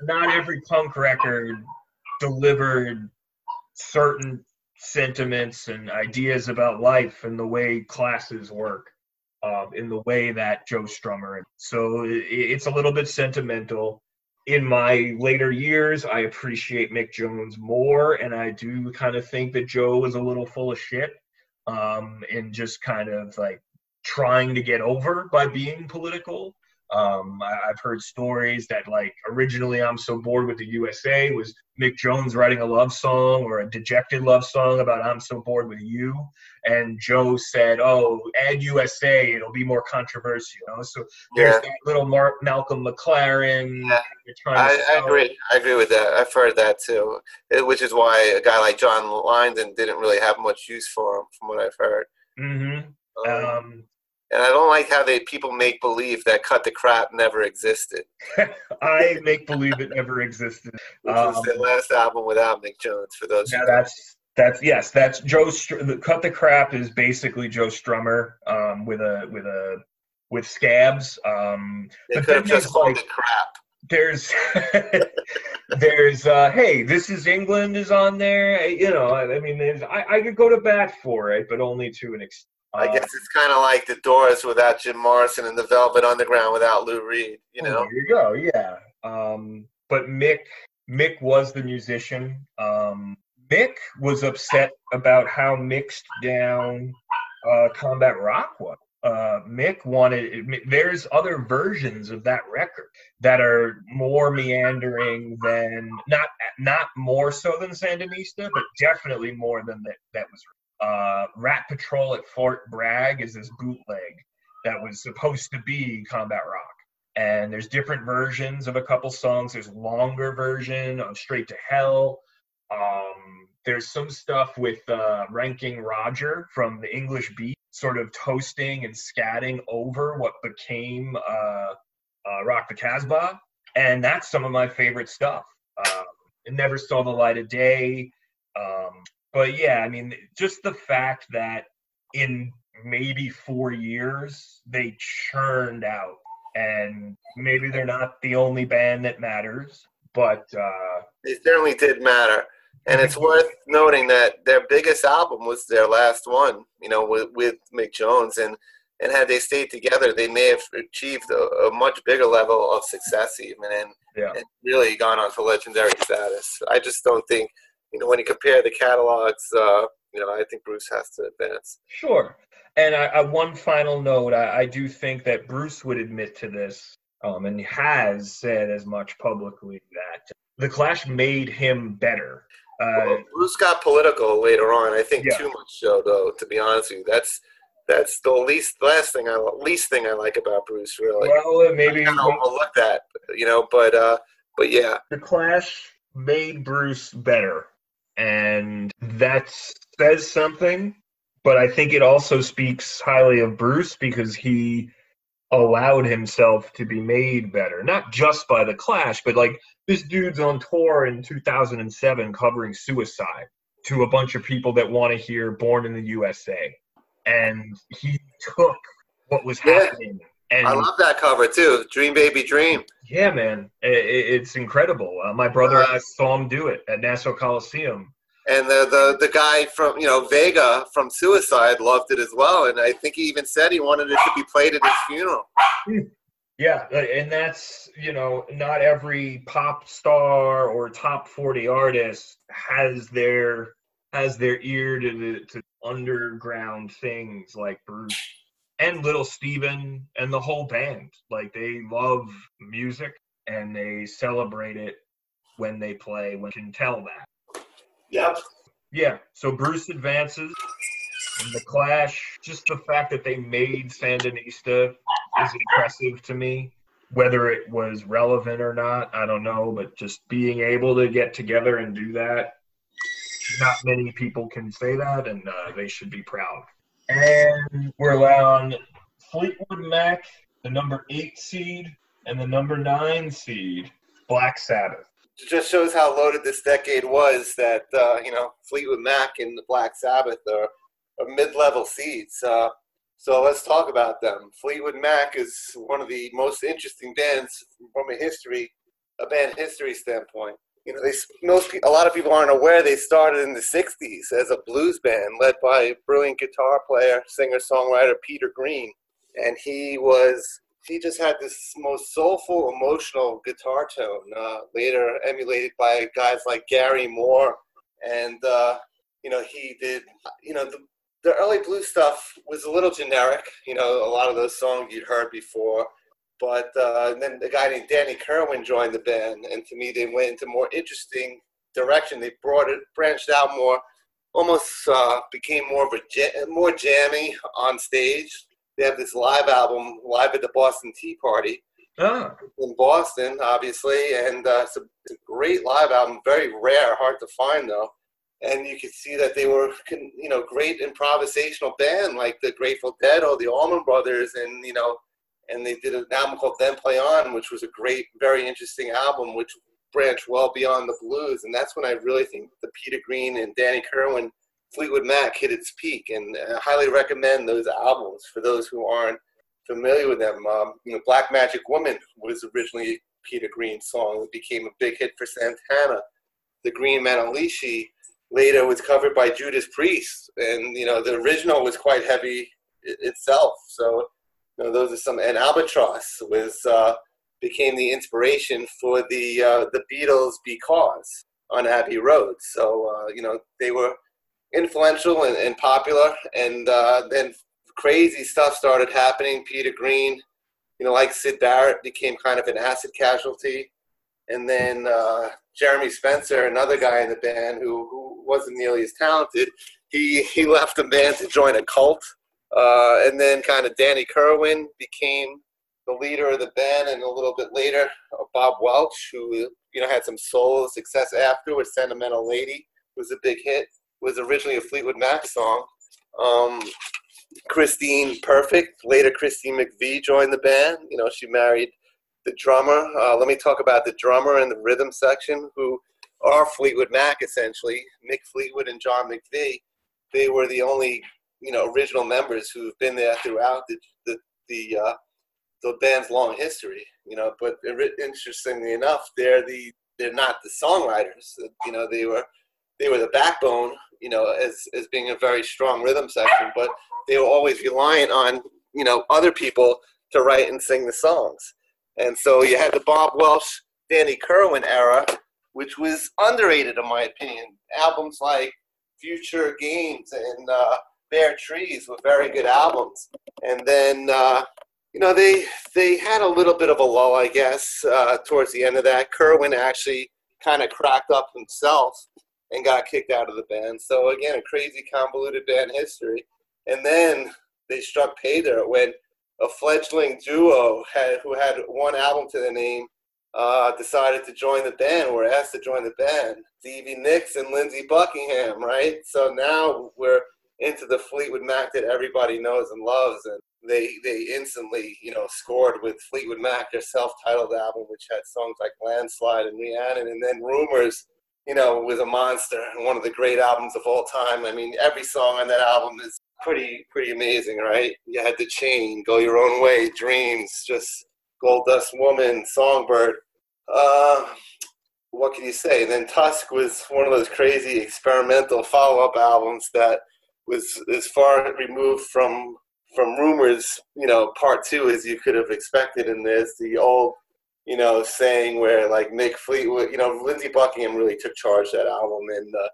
not every punk record delivered certain sentiments and ideas about life and the way classes work um, in the way that Joe Strummer. So it, it's a little bit sentimental. In my later years, I appreciate Mick Jones more, and I do kind of think that Joe was a little full of shit um, and just kind of like trying to get over by being political. Um, I, have heard stories that like originally I'm so bored with the USA was Mick Jones writing a love song or a dejected love song about I'm so bored with you, and Joe said, "Oh, add USA, it'll be more controversial." You know? So there's yeah. that little Mark Malcolm McLaren. Yeah. I, I, agree. I agree with that. I've heard that too, it, which is why a guy like John Lydon didn't really have much use for him, from what I've heard. Mm-hmm. Um, um, and I don't like how they people make believe that cut the crap never existed. I make believe it never existed. Which um, was the last album without Mick Jones. For those, yeah, that's that's yes, that's Joe. Str- cut the crap is basically Joe Strummer um, with a with a with scabs. Um, they could have just called like, crap. There's there's uh, hey, this is England is on there. You know, I, I mean, I I could go to bat for it, but only to an extent. I uh, guess it's kind of like the Doors without Jim Morrison and the Velvet Underground without Lou Reed. You know. there you go. Yeah. Um, but Mick Mick was the musician. Um, Mick was upset about how mixed down uh, Combat Rock was. uh, Mick wanted. There's other versions of that record that are more meandering than not not more so than Sandinista, but definitely more than that. That was uh, Rat Patrol at Fort Bragg is this bootleg that was supposed to be combat rock. And there's different versions of a couple songs. There's longer version of Straight to Hell. Um, there's some stuff with uh, Ranking Roger from the English Beat, sort of toasting and scatting over what became uh, uh, Rock the Casbah. And that's some of my favorite stuff. Um, never saw the light of day. Um, but yeah, I mean, just the fact that in maybe four years they churned out, and maybe they're not the only band that matters, but uh, they certainly did matter. And it's worth noting that their biggest album was their last one, you know, with, with Mick Jones. And, and had they stayed together, they may have achieved a, a much bigger level of success, even, and, yeah. and really gone on to legendary status. I just don't think you know, when you compare the catalogs, uh, you know, I think Bruce has to advance. Sure. And I, I one final note, I, I, do think that Bruce would admit to this, um, and has said as much publicly that the Clash made him better. Uh, well, Bruce got political later on. I think yeah. too much so, though. To be honest with you, that's that's the least last thing I least thing I like about Bruce. Really. Well, maybe I overlook that, you know. But uh, but yeah, the Clash made Bruce better and that says something. But I think it also speaks highly of Bruce because he allowed himself to be made better, not just by the Clash, but like this dude's on tour in 2007 covering suicide to a bunch of people that want to hear "Born in the USA," and he took what was yeah. happening. And I love that cover too, "Dream Baby Dream." Yeah, man, it, it's incredible. Uh, my brother and I saw him do it at Nassau Coliseum. And the, the the guy from you know Vega from Suicide loved it as well, and I think he even said he wanted it to be played at his funeral. Yeah, uh, and that's you know not every pop star or top forty artist has their has their ear to the to underground things like Bruce and Little Steven and the whole band. Like they love music and they celebrate it when they play. When can tell that. Yep. Yeah. So Bruce advances. And the Clash, just the fact that they made Sandinista is impressive to me. Whether it was relevant or not, I don't know. But just being able to get together and do that, not many people can say that, and uh, they should be proud. And we're on Fleetwood Mac, the number eight seed, and the number nine seed, Black Sabbath. It just shows how loaded this decade was that, uh, you know, Fleetwood Mac and the Black Sabbath are, are mid level seeds. Uh, so let's talk about them. Fleetwood Mac is one of the most interesting bands from a history, a band history standpoint you know, they most a lot of people aren't aware they started in the '60s as a blues band led by brilliant guitar player, singer songwriter Peter Green, and he was he just had this most soulful, emotional guitar tone. Uh, later emulated by guys like Gary Moore, and uh, you know he did you know the the early blues stuff was a little generic. You know, a lot of those songs you'd heard before. But uh, then a guy named Danny Kirwan joined the band, and to me, they went into more interesting direction. They brought it, branched out more, almost uh, became more of a more jammy on stage. They have this live album, live at the Boston Tea Party ah. in Boston, obviously, and uh, it's, a, it's, a, great live album. Very rare, hard to find though. And you could see that they were, you know, great improvisational band like the Grateful Dead or the Allman Brothers, and you know and they did an album called Then Play On, which was a great, very interesting album, which branched well beyond the blues. And that's when I really think the Peter Green and Danny Kirwan Fleetwood Mac hit its peak. And I highly recommend those albums for those who aren't familiar with them. Um, you know, Black Magic Woman was originally Peter Green's song. It became a big hit for Santana. The Green Manalishi later was covered by Judas Priest. And, you know, the original was quite heavy itself. So know, those are some. And Albatross was uh, became the inspiration for the uh, the Beatles because on Abbey Road. So uh, you know they were influential and, and popular. And uh, then crazy stuff started happening. Peter Green, you know, like Syd Barrett, became kind of an acid casualty. And then uh, Jeremy Spencer, another guy in the band who, who wasn't nearly as talented, he, he left the band to join a cult. Uh, and then kind of Danny Kirwan became the leader of the band, and a little bit later, uh, Bob Welch, who you know had some solo success afterwards. "Sentimental Lady" was a big hit. Was originally a Fleetwood Mac song. Um, Christine Perfect, later Christine McVie joined the band. You know, she married the drummer. Uh, let me talk about the drummer and the rhythm section, who are Fleetwood Mac essentially. Mick Fleetwood and John McVie. They were the only you know original members who've been there throughout the the, the uh, the band's long history, you know. But interestingly enough, they're the they're not the songwriters. You know, they were they were the backbone, you know, as as being a very strong rhythm section. But they were always reliant on you know other people to write and sing the songs. And so you had the Bob Welch, Danny Kirwan era, which was underrated in my opinion. Albums like Future Games and uh, Bare Trees were very good albums. And then uh, you know, they they had a little bit of a lull, I guess, uh, towards the end of that. Kirwan actually kind of cracked up himself and got kicked out of the band. So again, a crazy convoluted band history. And then they struck pay dirt when a fledgling duo had, who had one album to their name uh, decided to join the band, were asked to join the band. Stevie Nicks and Lindsey Buckingham, right? So now we're into the Fleetwood Mac that everybody knows and loves, and they they instantly you know scored with Fleetwood Mac, their self-titled album, which had songs like Landslide and Rhiannon, and then Rumours, you know, was a monster and one of the great albums of all time. I mean, every song on that album is pretty pretty amazing, right? You had The Chain, Go Your Own Way, Dreams, just Gold Dust Woman, Songbird. Uh, what can you say? And then Tusk was one of those crazy experimental follow-up albums that was as far removed from from Rumours, you know, part two as you could have expected. And there's the old, you know, saying where like Mick Fleetwood, you know, Lindsey Buckingham really took charge that album, and uh,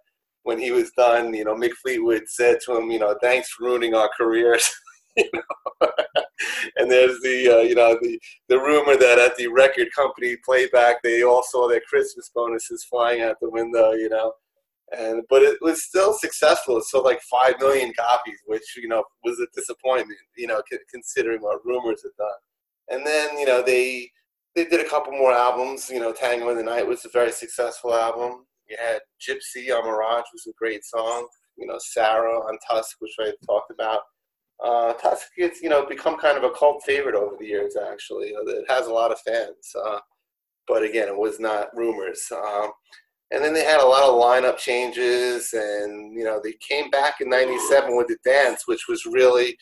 when he was done, you know, Mick Fleetwood said to him, you know, thanks for ruining our careers. you know? and there's the uh, you know the the rumor that at the record company playback they all saw their Christmas bonuses flying out the window. You know, and but it was still successful. It sold like five million copies, which you know was a disappointment. You know, considering what Rumours had done. And then you know they they did a couple more albums. You know, Tango in the Night was a very successful album. You had Gypsy on Mirage was a great song. You know, Sara on Tusk, which I talked about. Uh, Tusk has you know become kind of a cult favorite over the years. Actually, it has a lot of fans. Uh, but again, it was not Rumours. Um, and then they had a lot of lineup changes and you know they came back in 97 with the dance which was really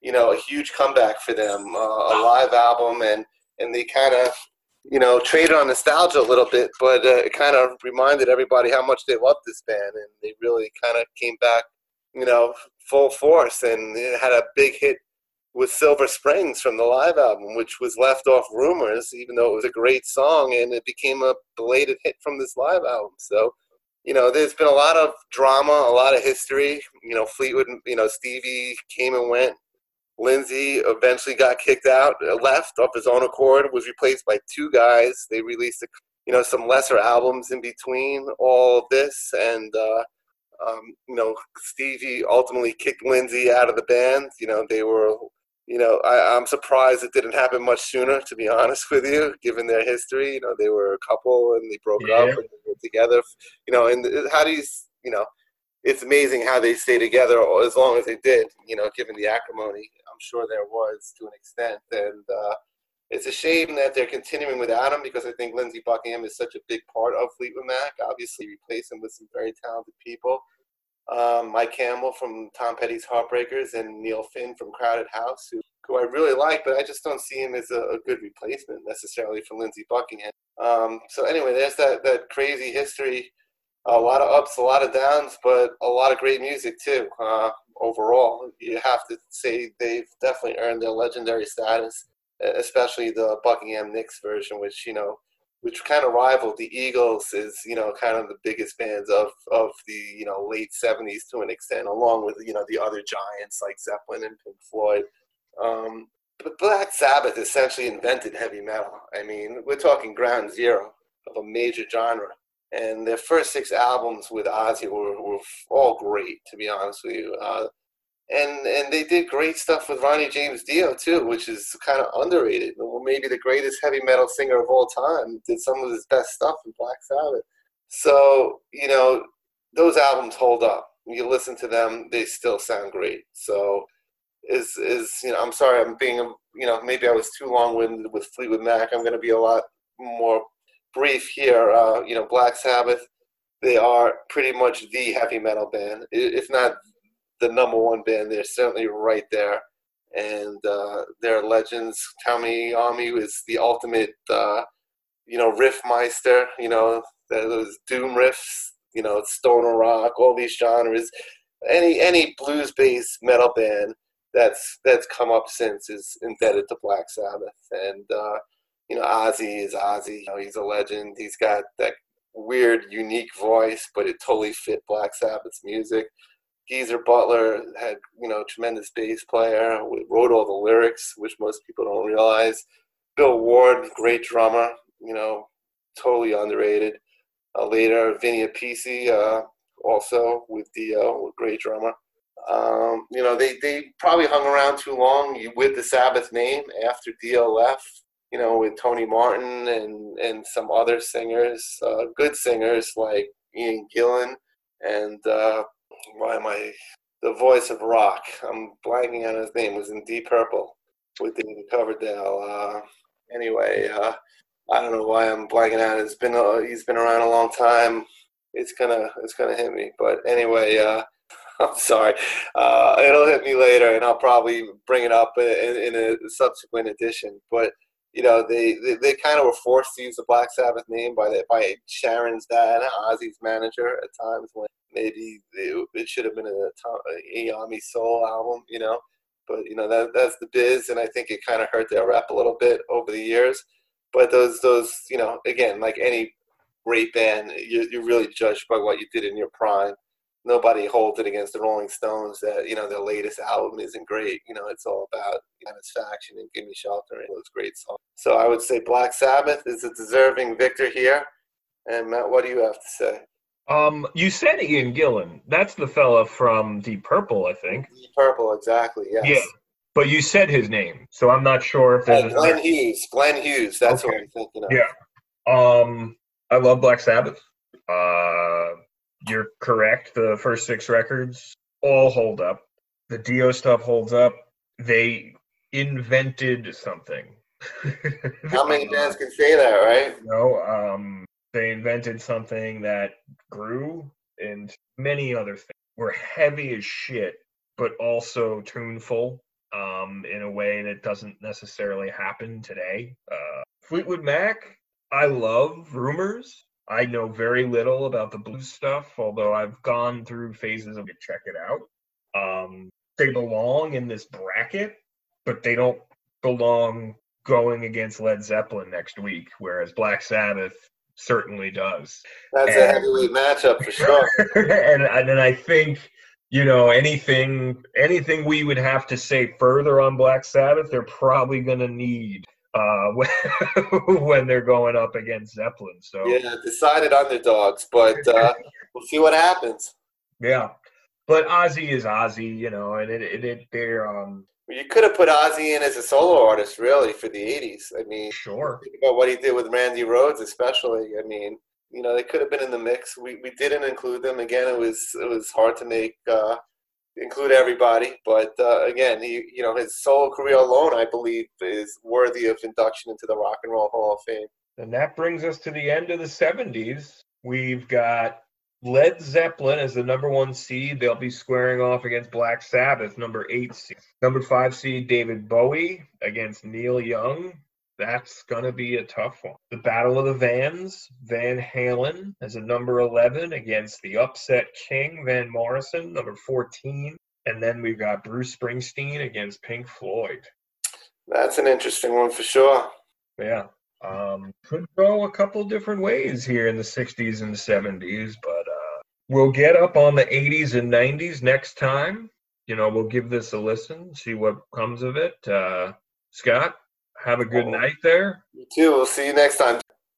you know a huge comeback for them uh, a live album and and they kind of you know traded on nostalgia a little bit but uh, it kind of reminded everybody how much they loved this band and they really kind of came back you know full force and it had a big hit with Silver Springs from the live album, which was left off Rumours, even though it was a great song, and it became a belated hit from this live album. So, you know, there's been a lot of drama, a lot of history. You know, Fleetwood, you know, Stevie came and went. Lindsey eventually got kicked out, uh, left off his own accord, was replaced by two guys. They released, a, you know, some lesser albums in between all of this, and uh, um, you know, Stevie ultimately kicked Lindsey out of the band. You know, they were you know, I, am surprised it didn't happen much sooner, to be honest with you, given their history. You know, they were a couple and they broke yeah. up and they were together. You know, and how do you, you know, it's amazing how they stay together as long as they did. You know, given the acrimony, I'm sure there was to an extent, and uh, it's a shame that they're continuing without him because I think Lindsey Buckingham is such a big part of Fleetwood Mac. Obviously, replace him with some very talented people um, Mike Campbell from Tom Petty's Heartbreakers and Neil Finn from Crowded House, who, who I really like, but I just don't see him as a, a good replacement necessarily for Lindsey Buckingham. Um, so anyway, there's that, that crazy history. A lot of ups, a lot of downs, but a lot of great music too. Uh, overall, you have to say they've definitely earned their legendary status, especially the Buckingham Nicks version, which you know which kind of rivaled the Eagles is you know kind of the biggest bands of of the you know late '70s to an extent, along with you know the other giants like Zeppelin and Pink Floyd. Um, but Black Sabbath essentially invented heavy metal. I mean, we're talking ground zero of a major genre. And their first six albums with Ozzy were, were all great, to be honest with you. Uh, and and they did great stuff with Ronnie James Dio too, which is kind of underrated. Maybe the greatest heavy metal singer of all time did some of his best stuff in Black Sabbath. So you know those albums hold up. You listen to them; they still sound great. So is is you know I'm sorry I'm being you know maybe I was too long winded with Fleetwood Mac. I'm going to be a lot more brief here. Uh, you know Black Sabbath. They are pretty much the heavy metal band, if not the number one band. They're certainly right there, and uh, they're legends. Tony Iommi is the ultimate, uh, you know, riff meister. You know, those doom riffs. You know, stoner rock, all these genres. Any any blues based metal band that's that's come up since is indebted to Black Sabbath, and uh, you know, Ozzy is Ozzy. You know, he's a legend. He's got that weird, unique voice, but it totally fit Black Sabbath's music. Geezer Butler had, you know, tremendous bass player, wrote all the lyrics, which most people don't realize. Bill Ward, great drummer, you know, totally underrated. Uh, later, Vinny Appice, uh, also with Dio, great drummer. Um, you know, they, they probably hung around too long with the Sabbath name after Dio left, you know, with Tony Martin and, and some other singers, uh, good singers like Ian Gillan and uh, why am I? The voice of rock. I'm blanking on his name. Was in Deep Purple with David Coverdale. Uh, anyway, uh, I don't know why I'm blanking on. It's been a, he's been around a long time. It's gonna it's gonna hit me. But anyway, uh, I'm sorry. Uh, it'll hit me later, and I'll probably bring it up in, in a subsequent edition. But you know, they, they, they, kind of were forced to use the Black Sabbath name by the, by Sharon's dad, Ozzy's manager, at times when maybe it, it should have been a, a Soul album, you know. But you know that that's the biz, and I think it kind of hurt their rep a little bit over the years. But those those you know again like any great band, you're, you're really judged by what you did in your prime nobody holds it against the Rolling Stones that you know their latest album isn't great. You know, it's all about satisfaction and "Give Me Shelter" and those great songs. So I would say Black Sabbath is a deserving victor here. And Matt, what do you have to say? Um, you said Ian Gillan. That's the fella from Deep Purple, I think. Deep Purple, exactly. Yes. Yeah. But you said his name, so I'm not sure if there's. Uh, Glenn Hughes. Glenn Hughes. That's okay. what I'm thinking of. Yeah. Um, I love Black Sabbath. Uh, you're correct. The first six records all hold up. The Dio stuff holds up. They invented something. How many bands can say that, right? You no, know, um, they invented something that grew, and many other things were heavy as shit, but also tuneful um, in a way that doesn't necessarily happen today. Uh, Fleetwood Mac, I love Rumours. I know very little about the blues stuff, although I've gone through phases of it. Check it out. Um, they belong in this bracket, but they don't belong going against Led Zeppelin next week, whereas Black Sabbath certainly does. That's and, a heavyweight matchup for sure. and and I think you know anything anything we would have to say further on Black Sabbath, they're probably going to need uh, when they're going up against Zeppelin. So yeah, decided underdogs, but uh, we'll see what happens. Yeah, but Ozzy is Ozzy, you know, and it it, it they're um. You could have put Ozzy in as a solo artist, really, for the '80s. I mean, sure. Think about what he did with Randy Rhoads, especially. I mean, you know, they could have been in the mix. We we didn't include them. Again, it was it was hard to make uh, include everybody. But uh, again, he, you know, his solo career alone, I believe, is worthy of induction into the Rock and Roll Hall of Fame. And that brings us to the end of the 70s. We've got Led Zeppelin as the number one seed. They'll be squaring off against Black Sabbath, number eight seed. Number five seed, David Bowie against Neil Young that's going to be a tough one. The Battle of the Vans, Van Halen as a number 11 against the upset king, Van Morrison, number 14. And then we've got Bruce Springsteen against Pink Floyd. That's an interesting one for sure. Yeah. Um, could go a couple different ways here in the 60s and 70s, but uh, we'll get up on the 80s and 90s next time. You know, we'll give this a listen, see what comes of it. Uh, Scott, have a good oh. night there. You too. We'll see you next time.